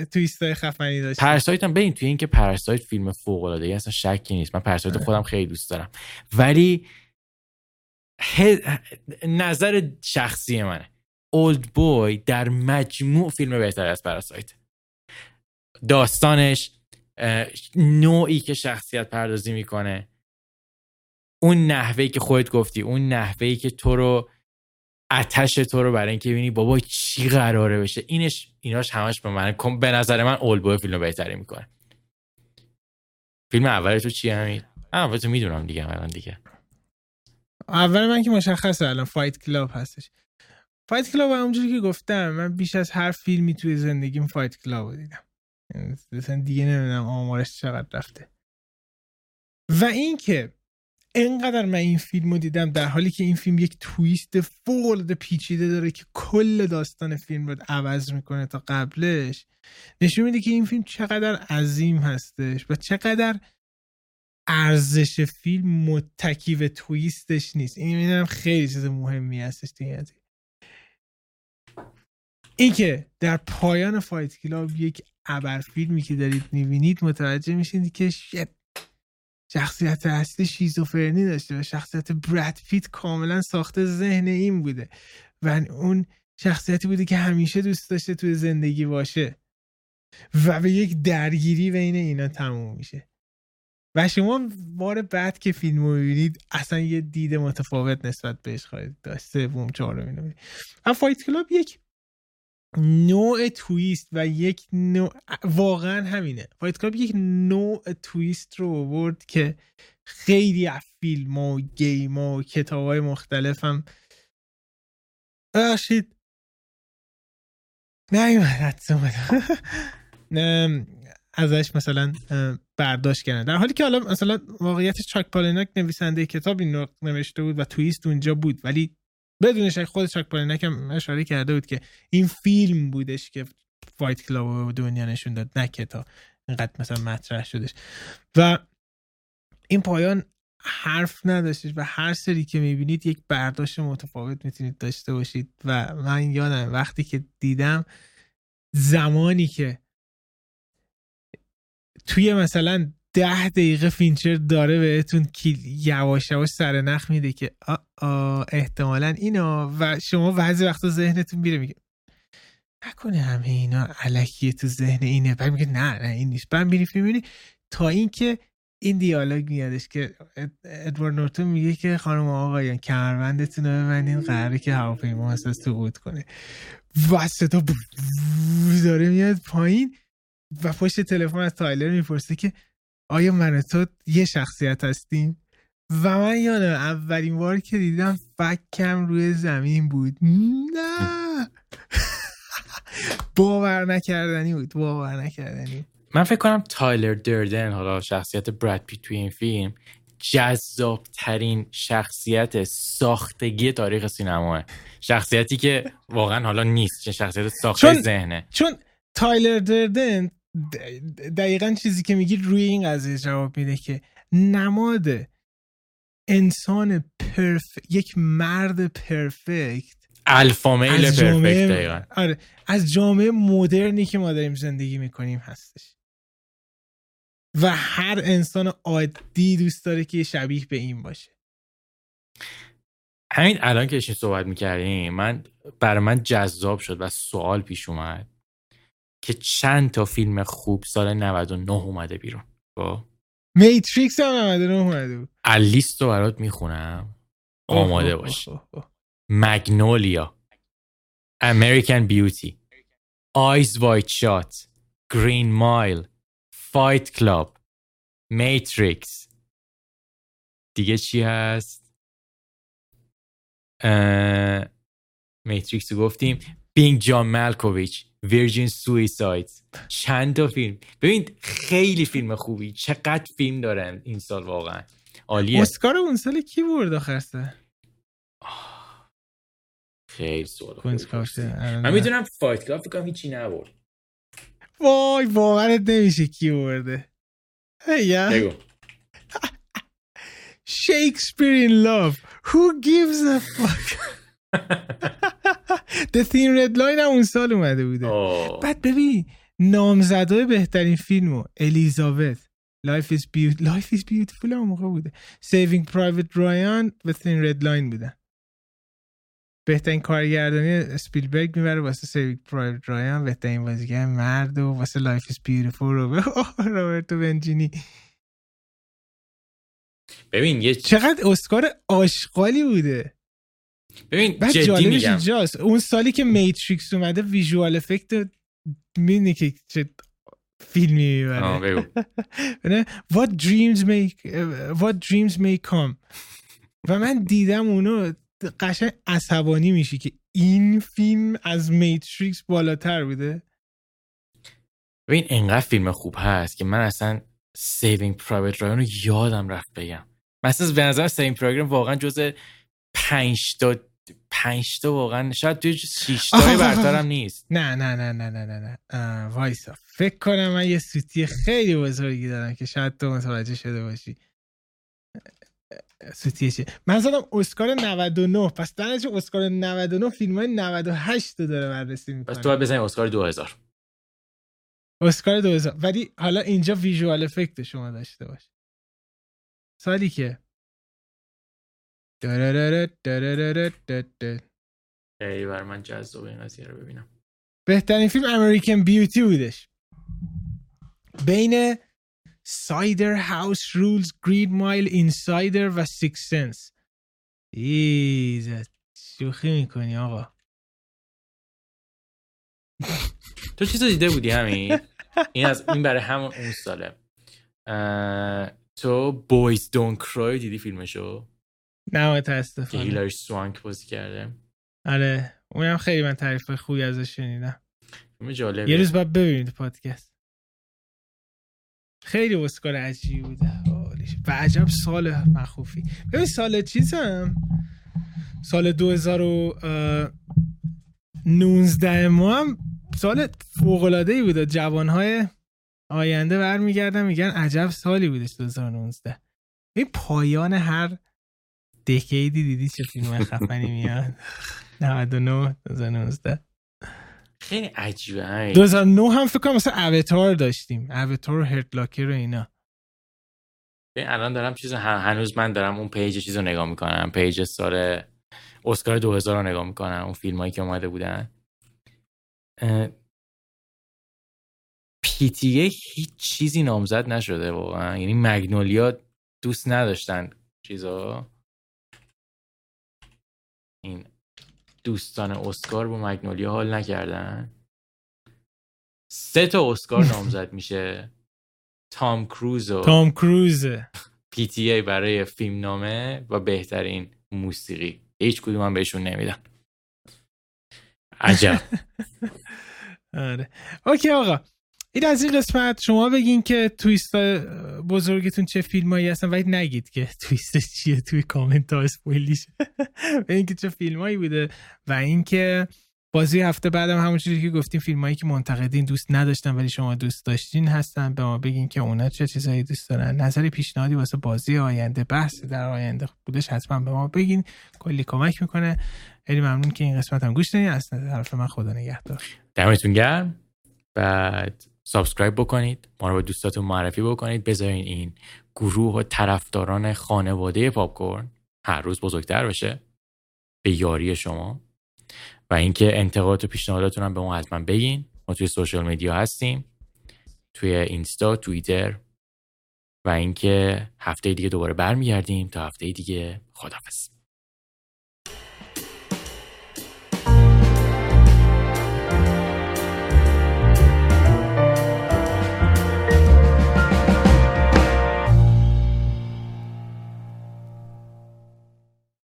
تویست خفنی داشت. پرسایت هم ببین توی این که پرسایت فیلم فوق العاده اصلا شکی نیست. من پرسایت آره. خودم خیلی دوست دارم. ولی نظر شخصی منه. اولد بوی در مجموع فیلم بهتر از پراسایت داستانش نوعی که شخصیت پردازی می‌کنه. اون نحوهی که خودت گفتی اون نحوهی که تو رو اتش تو رو برای اینکه ببینی بابا چی قراره بشه. اینش ایناش همش به من به نظر من اولد فیلم بهتری می‌کنه. فیلم اول تو چی همین اول تو می‌دونم دیگه الان دیگه. اول من که مشخصه الان فایت کلاب هستش. Fight Club همونجوری که گفتم من بیش از هر فیلمی توی زندگیم Fight Club دیدم. مثلا دیگه نمی‌دونم آمارش چقدر رفته. و اینکه انقدر من این فیلم رو دیدم در حالی که این فیلم یک twist فولد پیچیده داره که کل داستان فیلم رو عوض می‌کنه تا قبلش نشون میده که این فیلم چقدر عظیم هستش و چقدر ارزش فیلم متکی به twist ش نیست. این می‌دونم خیلی چیز مهمی هستش توی این که در پایان Fight Club یک ابر فیلمی که دارید می‌بینید متوجه میشید که شخصیت اصلی شیزوفرنی داشته و شخصیت براد پیت کاملا ساخته ذهن این بوده. و اون شخصیتی بوده که همیشه دوست داشته توی زندگی باشه. و به یک درگیری بین اینا تموم میشه. و شما بار بعد که فیلم رو ببینید اصلا یه دید متفاوت نسبت بهش خواهید داشت. سوم چهارم اینو Fight Club یک نوع twist و یک نوع واقعا همینه. Fight Club یک نوع twist رو برد که خیلی از فیلم و game و کتاب های مختلف هم. بخشید نه ازش مثلا برداشت کردن. در حالی که حالا مثلا واقعیت چاک پالانیک نویسنده کتاب این نوشته بود و twist اونجا بود ولی بدون شک خود چاک پالانیک هم اشاره کرده بود که این فیلم بودش که Fight Club و دنیا نشون داد نه کتاب اینقدر مثلا مطرح شدش. و این پایان حرف نداشتش و هر سری که می‌بینید یک برداشت متفاوت می‌تونید داشته باشید. و من یادم وقتی که دیدم زمانی که توی مثلا ده دقیقه فینچر داره بهتون یواش یواش سر نخ میده که احتمالا اینا و شما بعضی وقتا ذهنتون میره میگه نکنه همه اینا علکیه تو ذهن اینه. بعد میگه نه نه این نیست. بعد میری می‌بینی تا اینکه این دیالوگ میادش که ادوارد نورتون میگه که خانم آقایان کمربندتون رو ببندین قراره که هواپیما اساس سقوط کنه. و داره میاد پایین و پشت تلفن از تایلر می‌پرسه که آیا من تو یه شخصیت هستیم؟ و من یادم اولین بار که دیدم فکم روی زمین بود. نه. باور نکردنی بود. باور نکردنی. من فکر کنم تایلر دردن حالا شخصیت براد پیت توی این فیلم جذاب ترین شخصیت ساختگی تاریخ سینماه. شخصیتی که واقعا حالا نیست شخصیت ساخته ذهنه. چون تایلر دردن دقیقا چیزی که میگی روی این قضیه جواب میده که نماد انسان پرف یک مرد پرفکت الفا میل پرفکت دقیقا. آره از جامعه مدرنی که ما داریم زندگی می‌کنیم هستش. و هر انسان عادی دوست داره که شبیه به این باشه. همین الان که صحبت می‌کردیم من برای من جذاب شد و سوال پیش اومد. که چند تا فیلم خوب سال 99 اومده بیرون. خب. Matrix هم 99 اومده بود. لیست رو برات می‌خونم. آماده باش. Magnolia. American Beauty Eyes Wide Shut Green Mile Fight Club Matrix دیگه چی هست؟ Matrix گفتیم. Being John Malkovich Virgin Suicides چند تا فیلم. ببین خیلی فیلم خوبی. چقدر فیلم دارن این سال واقعا. عالیه. اسکار اون سال کی برد آخرسته خیلی سوال من می‌دونم Fight Club فکر هیچی نبرد. وای باورت نمیشه کی برده. بگو. Shakespeare in love. Who gives a fuck? The Thin Red Line هم اون سال اومده بوده. بعد ببین نامزدای بهترین فیلمو الیزابت Life is, Beautiful Life is Beautiful هم موقع بوده. Saving Private Ryan و Thin Red Line بودن بهترین کارگردانی اسپیلبرگ می‌بره واسه Saving Private Ryan بهترین بازیگر مرد و واسه Life is Beautiful رو. روبرتو بنینی. ببین یه چقدر اسکار آشغالی بوده. ببین بعد جدی میگم. Just. اون سالی که Matrix اومده visual effect می‌دونی که چه فیلمی می‌بره. what dreams may what dreams may come. و من دیدم اونو قشنگ عصبانی میشی که این فیلم از Matrix بالاتر بوده. ببین انقدر فیلم خوب هست که من اصلا Saving Private Ryan رو یادم رفت بگم. مثلا به نظر Saving Private Ryan واقعا جز پنج تا پنج تا واقعا شاید توی شیش تا برترم نیست. نه نه نه نه نه نه نه. وایسا. فکر کنم من یه سوتی خیلی بزرگی دارم که شاید تو متوجه شده باشی. سوتیشه من زدم اسکار 99 پس در اسکار 99 فیلم های 98 رو داره بررسی می‌کنه. پس تو باید بزنی اسکار 2000 اسکار 2000 ولی حالا اینجا visual effect شما داشته باش. سالی که خیلی بر من جذاب این قضیه رو ببینم بهترین فیلم American Beauty بودش بین Cider House Rules Green Mile Insider و Sixth Sense ایزت شوخی می‌کنی آقا تو چیزا دیده بودی همین این از این برای همون اون ساله تو بویز دون کرای دیدی فیلمشو نه متاسفانه هیلاری سوانک بازی کرده. آره اونم خیلی من تعریف خوبی ازش شنیدم. جالبه. یه روز باید ببینید پادکست. خیلی اسکار عجیبی بوده. و عجب سال مخوفی. ببین سال چیزم؟ سال 2019 ما هم سال فوقلاده ای بوده. جوانهای آینده برمیگردن میگن عجب سالی بودش 2019 این پایان هر decade ی دیدی چه فیلم خفنی میاد 99 2019 خیلی عجیبه 2009 هم فکر کنم مثلا Avatar داشتیم Avatar و Hurt Locker و اینا الان دارم چیز هنوز من دارم اون page چیز رو نگاه می‌کنم page سال اسکار 2000 رو نگاه می‌کنم اون فیلم هایی که اومده بودن پیتیه هیچ چیزی نامزد نشده واقعا یعنی مگنولیا دوست نداشتن چیزا دوستان اسکار با مگنولیا حال نکردن؟ سه تا اسکار نامزد میشه. تام کروز و تام کروز PTA برای فیلم نامه و بهترین موسیقی. هیچ کدوم هم بهشون نمیدن. عجب. آره. Okay آقا. این از این قسمت شما بگین که twist بزرگتون چه فیلمایی هستن. ولی نگید که twist چیه توی کامنت ها spoil یش. بگین که چه فیلمایی بوده. و اینکه بازی هفته بعدم همون چیزی که گفتیم فیلمایی که منتقدین دوست نداشتن ولی شما دوست داشتین هستن. به ما بگین که اونا چه چیزایی دوست دارن. نظری پیشنهادی واسه بازی آینده بحث در آینده بودش حتما به ما بگین. کلی کمک می‌کنه. خیلی ممنون که این قسمت هم گوش دادین. از طرف من خدا نگهدار. دمتون گرم. بعد subscribe بکنید ما رو به دوستاتون معرفی بکنید بذارین این گروه و طرفداران خانواده پاپکورن هر روز بزرگتر بشه به یاری شما. و اینکه انتقادات و پیشنهاداتون هم به ما حتما بگین. ما توی social media هستیم توی اینستا توییتر. و اینکه هفته دیگه دوباره برمیگردیم تا هفته دیگه. خدافظ